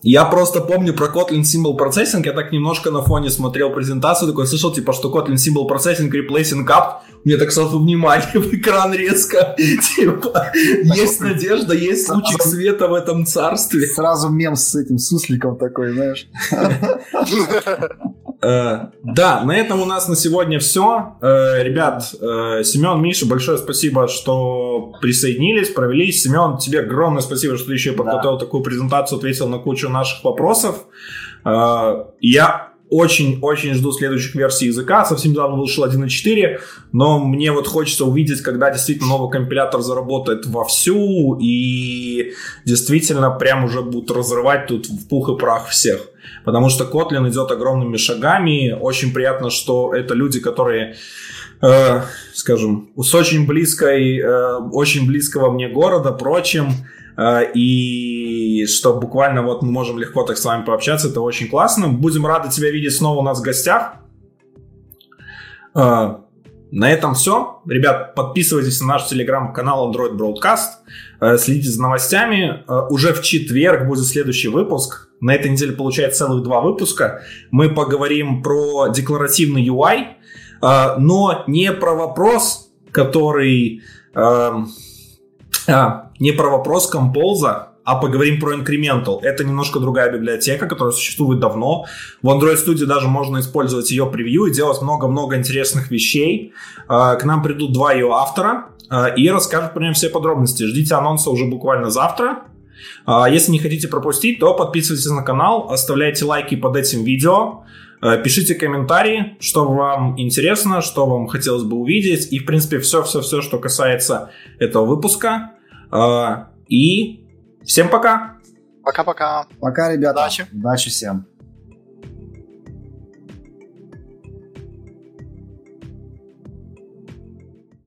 Я просто помню про Kotlin Symbol Processing, я так немножко на фоне смотрел презентацию, такой слышал, типа, что Kotlin Symbol Processing Replacing Up, мне так сразу внимание в экран резко, типа, есть надежда, есть лучик света в этом царстве. Сразу мем с этим сусликом такой, знаешь. Э, да, на этом у нас на сегодня все. Э, ребят, э, Семен, Миша, большое спасибо, что присоединились, провели. Семен, тебе огромное спасибо, что ты еще подготовил да. такую презентацию, ответил на кучу наших вопросов. Я очень-очень жду следующих версий языка. Совсем недавно вышел 1.4, но мне вот хочется увидеть, когда действительно новый компилятор заработает вовсю и действительно прям уже будут разрывать тут в пух и прах всех. Потому что Kotlin идет огромными шагами. Очень приятно, что это люди, которые э, скажем, с очень близкой, э, очень близкого мне города, прочим, и что буквально вот мы можем легко так с вами пообщаться, это очень классно. Будем рады тебя видеть снова у нас в гостях. Э, на этом все. Ребят, подписывайтесь на наш телеграм-канал Android Broadcast. Э, следите за новостями. Уже в четверг будет следующий выпуск. На этой неделе получается целых два выпуска. Мы поговорим про декларативный UI, но не про вопрос, который... А, не про вопрос композа, а поговорим про Incremental. Это немножко другая библиотека, которая существует давно. В Android Studio даже можно использовать ее превью и делать много-много интересных вещей. А, к нам придут два ее автора а, и расскажут про нее все подробности. Ждите анонса уже буквально завтра. А, если не хотите пропустить, то подписывайтесь на канал, оставляйте лайки под этим видео. Пишите комментарии, что вам интересно, что вам хотелось бы увидеть. И, в принципе, все-все-все, что касается этого выпуска. А, и всем пока. Пока-пока. Пока, ребята. Удачи. Удачи всем.